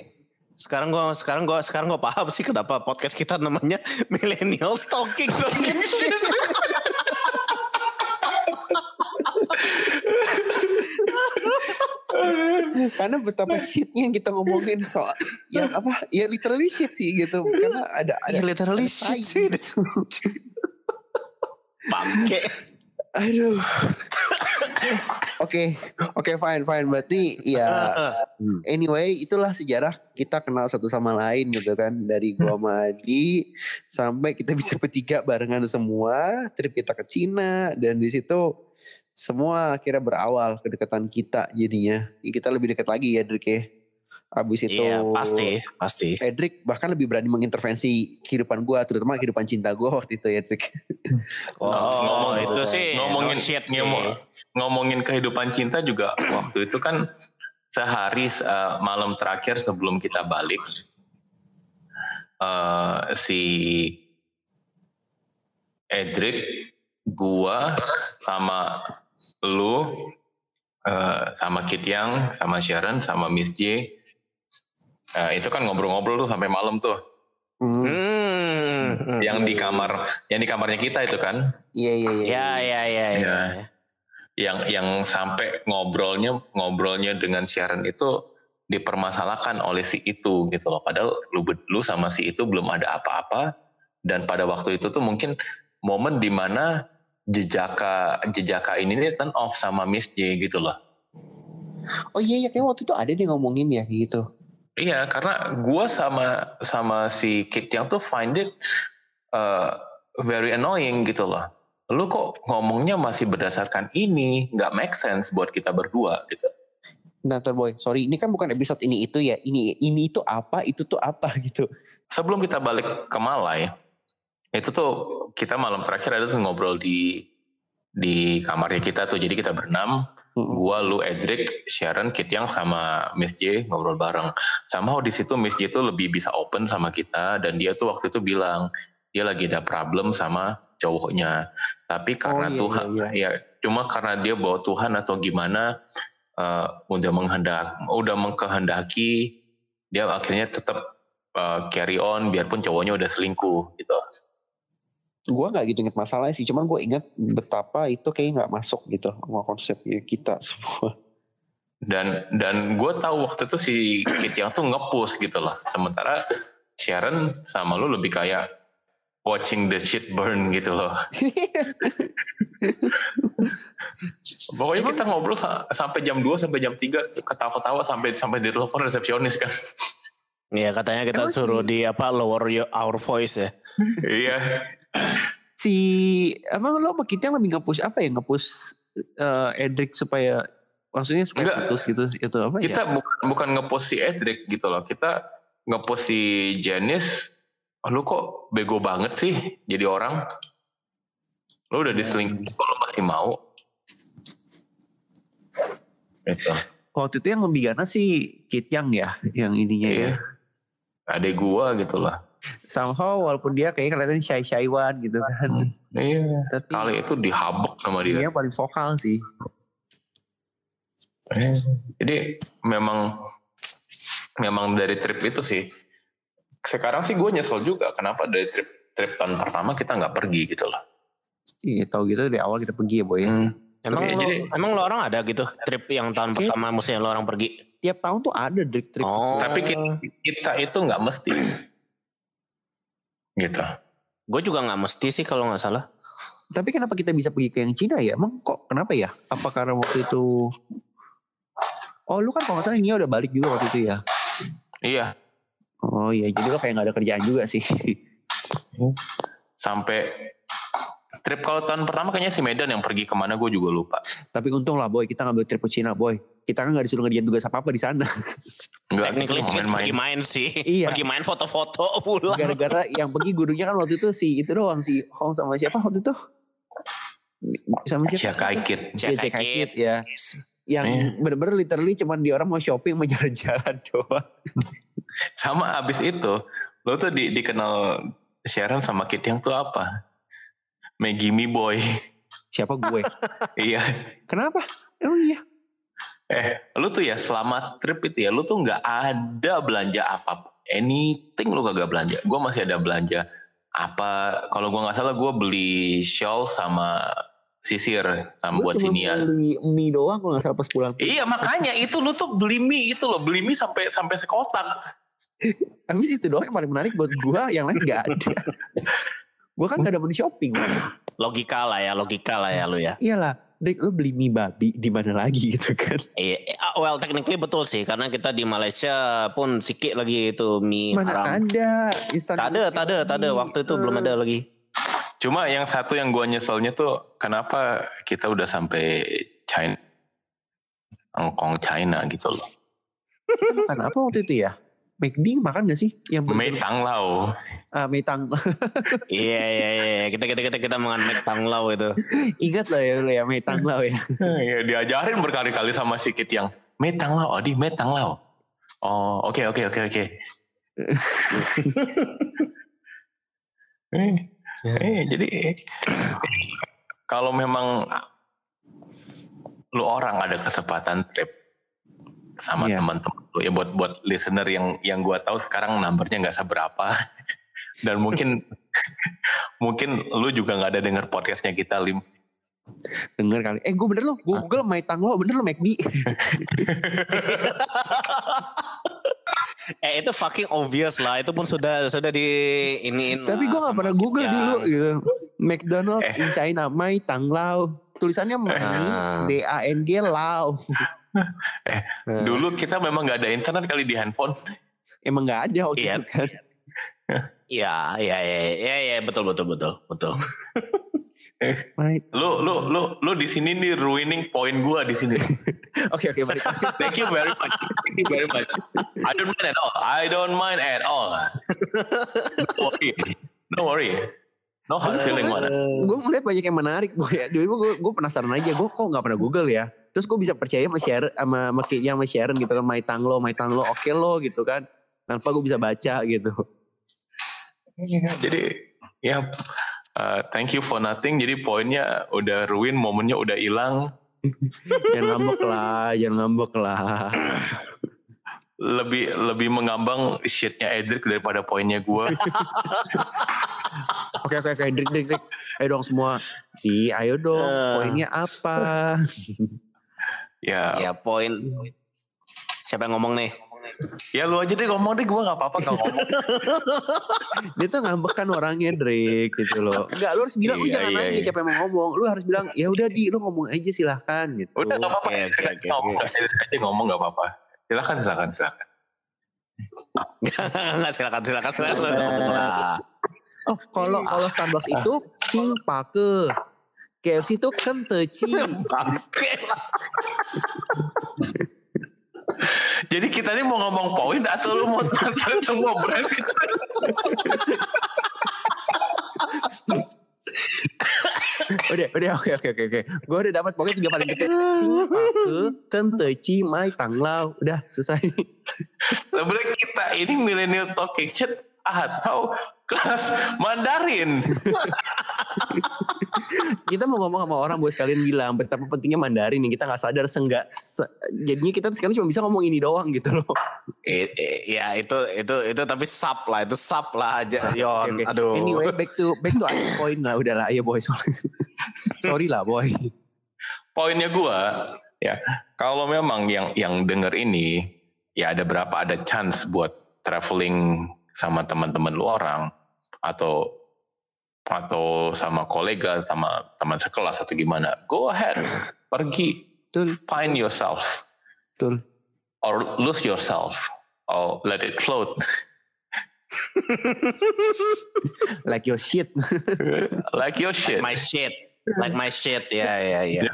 Sekarang gua sekarang gua sekarang gua paham sih kenapa podcast kita namanya Millennial Stalking. Karena betapa shitnya yang kita ngomongin soal yang apa ya literally shit sih gitu. Karena ada ada Ya literally ada shit sih. Bangke. aduh. Oke oke fine fine. Berarti ya anyway itulah sejarah kita kenal satu sama lain gitu kan. Dari gua sama Adi sampai kita bisa bertiga barengan semua. Trip kita ke Cina dan di situ semua akhirnya berawal kedekatan kita jadinya kita lebih dekat lagi ya Drik ya abis itu Iya, pasti, pasti. Edric bahkan lebih berani mengintervensi kehidupan gue, terutama kehidupan cinta gue waktu itu Edric. Oh, ngomong itu sih ngomongin no shit sih. ngomong- ngomongin kehidupan cinta juga waktu itu kan sehari eh, malam terakhir sebelum kita balik eh, si Edric gua sama lu eh, sama Kit Yang sama Sharon sama Miss J eh, itu kan ngobrol-ngobrol tuh sampai malam tuh Hmm, yang di kamar yang di kamarnya kita itu kan Iya iya iya. Ya, ya, ya, ya. Iya. yang yang sampai ngobrolnya ngobrolnya dengan Sharon itu dipermasalahkan oleh si itu gitu loh padahal lu lu sama si itu belum ada apa-apa dan pada waktu itu tuh mungkin momen di mana jejaka jejaka ini nih turn off sama Miss J gitu loh. Oh iya ya kayak waktu itu ada nih ngomongin ya kayak gitu. Iya, karena gue sama sama si Kit yang tuh find it uh, very annoying gitu loh. Lu kok ngomongnya masih berdasarkan ini, nggak make sense buat kita berdua gitu. Nah, boy, sorry, ini kan bukan episode ini itu ya. Ini ini itu apa, itu tuh apa gitu. Sebelum kita balik ke Malai, itu tuh kita malam terakhir ada tuh ngobrol di di kamarnya kita tuh. Jadi kita berenam, hmm. gua, lu, Edric, Sharon, Kit yang sama Miss J ngobrol bareng. Sama di situ Miss J tuh lebih bisa open sama kita dan dia tuh waktu itu bilang dia lagi ada problem sama cowoknya. Tapi karena oh, iya, Tuhan, iya, iya. ya cuma karena dia bawa Tuhan atau gimana, uh, udah menghendak udah mengkehendaki dia akhirnya tetap uh, carry on biarpun cowoknya udah selingkuh gitu. Gue nggak gitu inget masalah sih, cuman gue inget betapa itu kayak nggak masuk gitu sama konsep kita semua. Dan dan gue tahu waktu itu si Kit yang tuh ngepush gitu loh. Sementara Sharon sama lu lebih kayak watching the shit burn gitu loh. Pokoknya kita ngobrol sampai jam 2 sampai jam 3 ketawa-ketawa sampai sampai di telepon resepsionis kan. Iya katanya kita Emang suruh di apa lower your, our voice ya. iya. si emang lo sama kita yang lebih ngepush apa ya ngepush uh, Edric supaya maksudnya supaya Enggak, putus gitu itu apa kita ya? bukan bukan ngepush si Edric gitu loh kita ngepush si Janice lu kok bego banget sih jadi orang lu udah diselingkuh kalau masih mau itu. Waktu itu yang lebih ganas sih Kit Yang ya, yang ininya iya. ya. Adek gua gitu lah. Somehow walaupun dia kayak kelihatan shy shy one gitu kan. Hmm, iya. Tapi, Kali itu dihabuk sama dia. Iya paling vokal sih. Eh, jadi memang memang dari trip itu sih. Sekarang sih gue nyesel juga kenapa dari trip trip tahun pertama kita nggak pergi gitu loh. Iya tahu gitu dari awal kita pergi ya boy. Hmm. Emang lo, jadi, emang lo orang ada gitu trip yang tahun iya. pertama musim lo orang pergi? Tiap tahun tuh ada trip trip. Oh. Tapi kita, kita itu nggak mesti. Gitu. Gue juga nggak mesti sih kalau nggak salah. Tapi kenapa kita bisa pergi ke yang Cina ya? Emang kok kenapa ya? Apa karena waktu itu Oh lu kan kalau nggak salah ini udah balik juga waktu itu ya? Iya. Oh iya, jadi lo kayak nggak ada kerjaan juga sih. Sampai Trip kalau tahun pertama kayaknya si Medan yang pergi ke mana gue juga lupa. Tapi untung lah boy kita ngambil trip ke Cina boy. Kita kan gak disuruh ngerjain tugas apa-apa di sana. Enggak, Technically sih main, pergi main sih. Iya. Pergi main foto-foto pulang. Gara-gara yang pergi gurunya kan waktu itu si itu doang si Hong sama siapa waktu itu? Sama siapa? Cek Cek Aikit ya. Yang eh. bener-bener literally cuman di orang mau shopping mau jalan-jalan doang. sama abis itu lo tuh di, dikenal Sharon sama Kit yang tuh apa? Maggie Me Boy. Siapa gue? iya. Kenapa? Emang iya? Eh, lu tuh ya selama trip itu ya, lu tuh nggak ada belanja apa anything lu kagak belanja. Gue masih ada belanja apa? Kalau gue nggak salah gue beli shawl sama sisir sama gua buat sini ya. beli mie doang kalau nggak salah pas pulang. Iya makanya itu lu tuh beli mie itu loh, beli mie sampai sampai sekotak. Habis itu doang yang paling menarik buat gue, yang lain nggak ada. Gue kan gak ada money shopping. logika lah ya, logika lah ya lu ya. Iyalah, Dek, lu beli mie babi di mana lagi gitu kan? Iya, uh, well technically betul sih karena kita di Malaysia pun sikit lagi itu mie Mana haram. ada? Instan tak ada, tak ada, tak ada. Waktu itu uh. belum ada lagi. Cuma yang satu yang gua nyeselnya tuh kenapa kita udah sampai China, Hong Kong China gitu loh. Kenapa waktu itu ya? McD makan gak sih? Yang Mei Tang Lao. Ah, Mei Tang. Iya, iya, iya. Kita, kita, kita, kita makan Mei Tang Lao itu. Ingat lah ya, ya Mei Tang Lao ya. Iya, diajarin berkali-kali sama si Kit yang Mei Tang Lao, Adi Mei Tang Lao. Oh, oke, okay, oke, okay, oke, okay, oke. eh, eh, jadi kalau memang lu orang ada kesempatan trip sama yeah. teman-teman lu ya buat buat listener yang yang gua tahu sekarang numbernya nggak seberapa dan mungkin mungkin lu juga nggak ada denger podcastnya kita lim denger kali eh gue bener lo gue google my tang lo bener lo McD eh itu fucking obvious lah itu pun sudah sudah di ini tapi gue nggak pernah google dulu gitu McDonald's Eh. in China, Mai Tang Lao. Tulisannya Mai, Ah. D A N G Lao. Eh, Nah, Dulu kita memang nggak ada internet kali di handphone. emang nggak ada waktu Iya. itu kan. Iya, iya, iya, iya, iya, betul, betul, betul, betul. Mai. Lu lu lu lu di sini nih ruining poin gua di sini. Oke oke balik. Thank you very much. Thank you very much. I don't mind at all. I don't mind at all. Don't worry. Don't worry. No hard feeling mana. gue ngeliat banyak yang menarik gue ya. Dulu gue gue penasaran aja. Gue kok nggak pernah Google ya. Terus gue bisa percaya sama Sharon sama sama kayaknya sama Sharon gitu kan. Mai Tang Lo, Mai Tang Lo, oke lo gitu kan. Tanpa gue bisa baca gitu. Jadi ya uh, thank you for nothing. Jadi poinnya udah ruin, momennya udah hilang. Jangan ngambek lah, jangan ngambek lah. Lebih lebih mengambang shitnya Edric daripada poinnya gua. Oke oke oke, Drik Drik. Ayo dong semua. Di, ayo dong. Eh. Poinnya apa? ya, Ya poin. Siapa yang ngomong nih? ya lu aja deh ngomong deh. Gua nggak apa-apa kalau ngomong. Dia tuh ngambek kan orangnya Drik gitu loh. Enggak, lu harus bilang lu Iya, jangan iya, nanya iya. Siapa yang mau ngomong. Lu harus bilang, ya udah di, lu ngomong aja silahkan gitu. Udah nggak apa-apa. Oke, oke, oke, ngomong oke. aja ngomong nggak apa-apa. Silakan silakan silakan. Nggak silakan, silakan, silakan. Ngomong lah. Oh, kalau kalau Starbucks itu sing pake. KFC itu kan teci. Jadi kita ini mau ngomong poin atau lu mau transfer semua brand itu? udah, udah, oke, oke, oke, oke. Gue udah dapat pokoknya tiga paling gede. Pake, kan mai tanglau. Udah, selesai. Sebenarnya kita ini millennial talk kitchen atau kelas Mandarin. kita mau ngomong sama orang buat sekalian bilang betapa pentingnya Mandarin nih. Kita nggak sadar senggak. Se, jadinya kita sekarang cuma bisa ngomong ini doang gitu loh. I- i- ya itu itu itu tapi sub lah itu sub lah aja Yon Oke, oke. aduh Anyway, back to back to point lah. Udah lah, ayo boy. Sorry, sorry lah boy. Poinnya gua ya kalau memang yang yang denger ini ya ada berapa ada chance buat traveling sama teman-teman lu orang atau atau sama kolega sama teman sekelas atau gimana go ahead pergi Betul, find yourself. Betul. or lose yourself or let it float. Like your shit. like your shit. My shit. Like my shit. Ya ya ya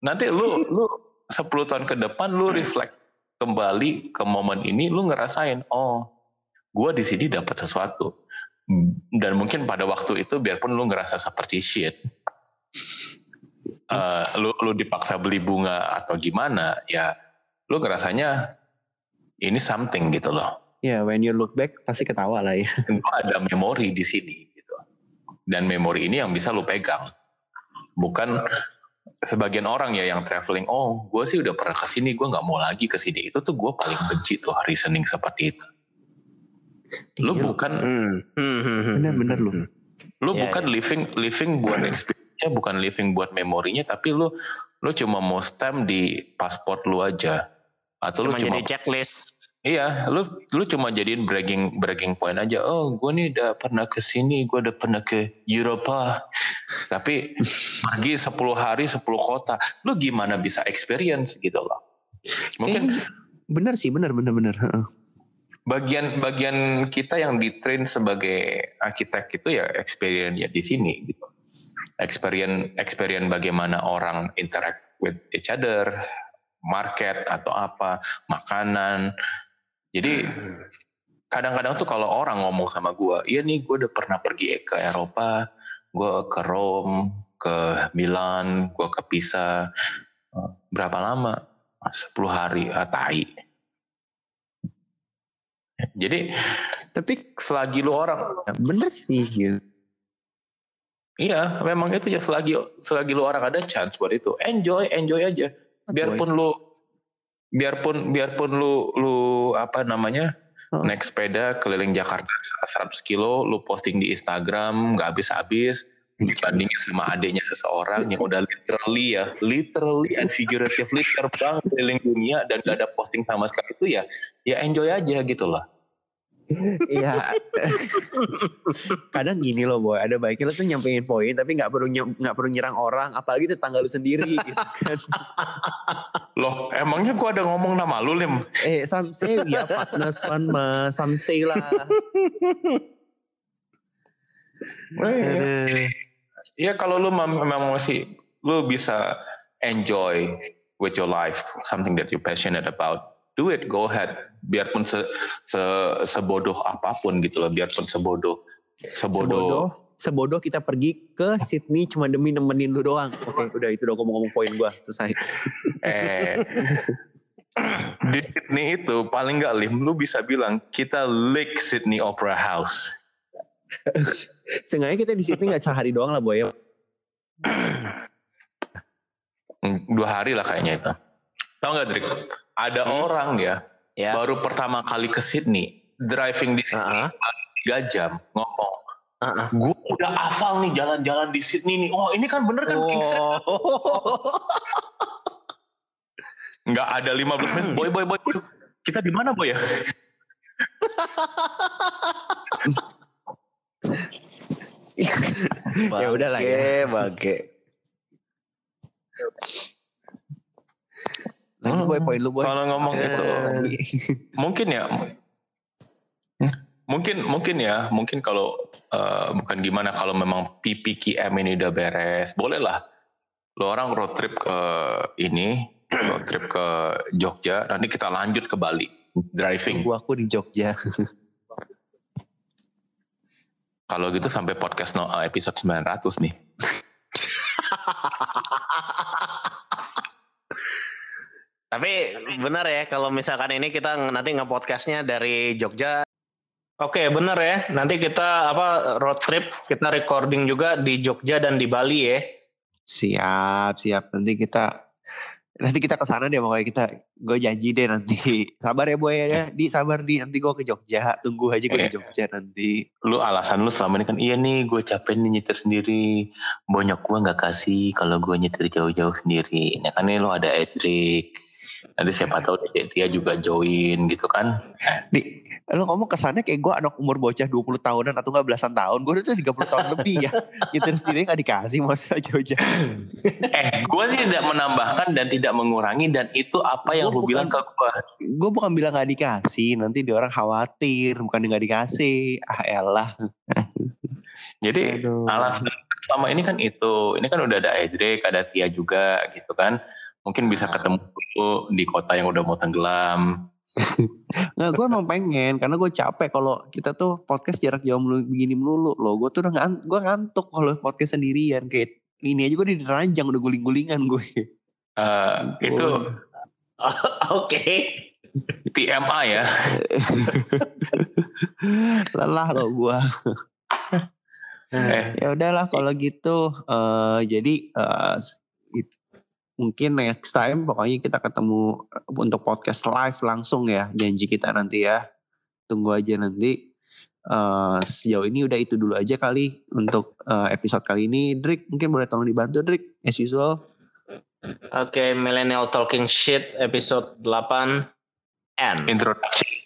nanti lu lu 10 tahun ke depan lu reflect kembali ke momen ini lu ngerasain oh gua di sini dapat sesuatu dan mungkin pada waktu itu biarpun lu ngerasa seperti shit eh, lu lu dipaksa beli bunga atau gimana ya lu ngerasanya ini something gitu loh Ya, when you look back pasti ketawa lah ya. gua ada memori di sini gitu. Dan memori ini yang bisa lu pegang. Bukan sebagian orang ya yang traveling, oh gue sih udah pernah ke sini, gue nggak mau lagi ke sini. Itu tuh gue paling benci tuh reasoning seperti itu. Lu Iya, bukan Hmm, hmm, hmm, hmm, Bener-bener hmm, lu. lu Ya, bukan living living buat experience bukan living buat memorinya, tapi lu lu cuma mau stamp di paspor lu aja. Atau cuma lu cuma jadi checklist Iya, lu lu cuma jadiin bragging bragging point aja. Oh, gue nih udah pernah ke sini, gue udah pernah ke Eropa. Tapi pergi 10 hari 10 kota. Lu gimana bisa experience gitu loh. Mungkin Kayaknya bener sih, bener, bener, bener. Heeh. bagian bagian kita yang ditrain sebagai arsitek itu ya experience ya di sini gitu. Experience experience bagaimana orang interact with each other, market atau apa, makanan. Jadi kadang-kadang tuh kalau orang ngomong sama gua, iya nih gue udah pernah pergi ke Eropa, gue ke Rome, ke Milan, gue ke Pisa. Eh, Berapa lama? 10 hari, ah, tai. Jadi Tapi selagi lu orang bener sih gitu. Iya, memang itu ya selagi selagi lu orang ada chance buat itu. Enjoy, enjoy aja. Biarpun lu biarpun biarpun lu lu apa namanya? Oh. naik sepeda keliling Jakarta 100 kilo, lu posting di Instagram nggak habis-habis dibandingin sama adiknya seseorang yang udah literally ya, literally and figuratively terbang keliling dunia dan gak ada posting sama sekali itu ya, ya enjoy aja gitu loh. Iya. Kadang gini loh boy, ada baiknya lo tuh nyampein poin tapi nggak perlu nggak perlu nyerang orang, apalagi tetangga lu sendiri gitu kan. Loh, emangnya gua ada ngomong nama lu, Lim? eh, some say we are partners fun mah, some say lah. Ya kalau lu mem- memang masih lu bisa enjoy with your life something that you passionate about do it go ahead biarpun se, se sebodoh apa pun gitu loh biarpun sebodoh Sebodoh, sebodoh, sebodoh kita pergi ke Sydney cuma demi nemenin lu doang. Oke, udah itu udah ngomong-ngomong poin gua, selesai. eh di Sydney itu paling nggak lim lu bisa bilang kita lick Sydney Opera House Seenggaknya kita di Sydney nggak sehari doang lah boy. Hmm, dua hari lah kayaknya itu tau nggak Drik ada orang ya Ya. baru pertama kali ke Sydney driving di Sydney Ah, tiga jam ngomong Ah, gue udah hafal nih jalan-jalan di Sydney nih oh ini kan bener kan Oh. nggak ada 15 menit boy boy boy boy. kita di mana boy ya Ya udahlah ya. Bangke. Lanjut boy, poin lu boy. kalau ngomong itu mungkin ya mungkin mungkin ya mungkin kalau eh, bukan gimana kalau memang PPKM ini udah beres bolehlah lo orang road trip ke ini road trip ke Jogja nanti kita lanjut ke Bali driving Tunggu aku di Jogja. Kalau gitu sampai podcast no, episode 900 nih Tapi benar ya kalau misalkan ini kita nanti nge-podcastnya dari Jogja. Oke benar ya. Nanti kita apa road trip kita recording juga di Jogja dan di Bali ya. Siap, siap. Nanti kita nanti kita ke sana deh pokoknya kita gue janji deh nanti. Sabar ya boy ya. Di sabar di. Nanti gue ke Jogja. Tunggu aja gue di Iya. Jogja nanti. Lu alasan lu selama ini kan iya nih gue capek nih nyetir sendiri. Banyak gue nggak kasih kalau gue nyetir jauh-jauh sendiri. Nah kan ini lu ada Edric nanti siapa tahu Dek Tia juga join gitu kan. Di lo ngomong kesannya kayak gue anak umur bocah 20 tahunan atau enggak belasan tahun. Gue udah 30 tahun lebih ya. Nyetir sendiri gak dikasih masa Jogja eh gue tidak menambahkan dan tidak mengurangi dan itu apa yang Gua lu bukan- bilang ke gue gue bukan bilang gak dikasih. Nanti dia orang khawatir bukan gak dikasih. Ah elah. Jadi Aduh. alasan selama ini kan itu. Ini kan udah ada Edric ada Tia juga gitu kan. Mungkin bisa ketemu dulu di kota yang udah mau tenggelam Nggak, gue emang pengen karena gue capek kalau kita tuh podcast jarak jauh melulu, begini melulu loh. Gue tuh udah ngan, gue ngantuk kalau podcast sendirian kayak ini aja gue di ranjang udah guling-gulingan gue. Eh, itu Oke. TMA ya Lelah loh gue. eh Ya udahlah kalau gitu. eh jadi it- mungkin next time pokoknya kita ketemu untuk podcast live langsung ya janji kita nanti ya. Tunggu aja nanti. Eh sejauh ini udah itu dulu aja kali untuk eh, episode kali ini. Drik mungkin boleh tolong dibantu Drik as usual. Oke, Millennial Talking Shit episode 8 N. introduction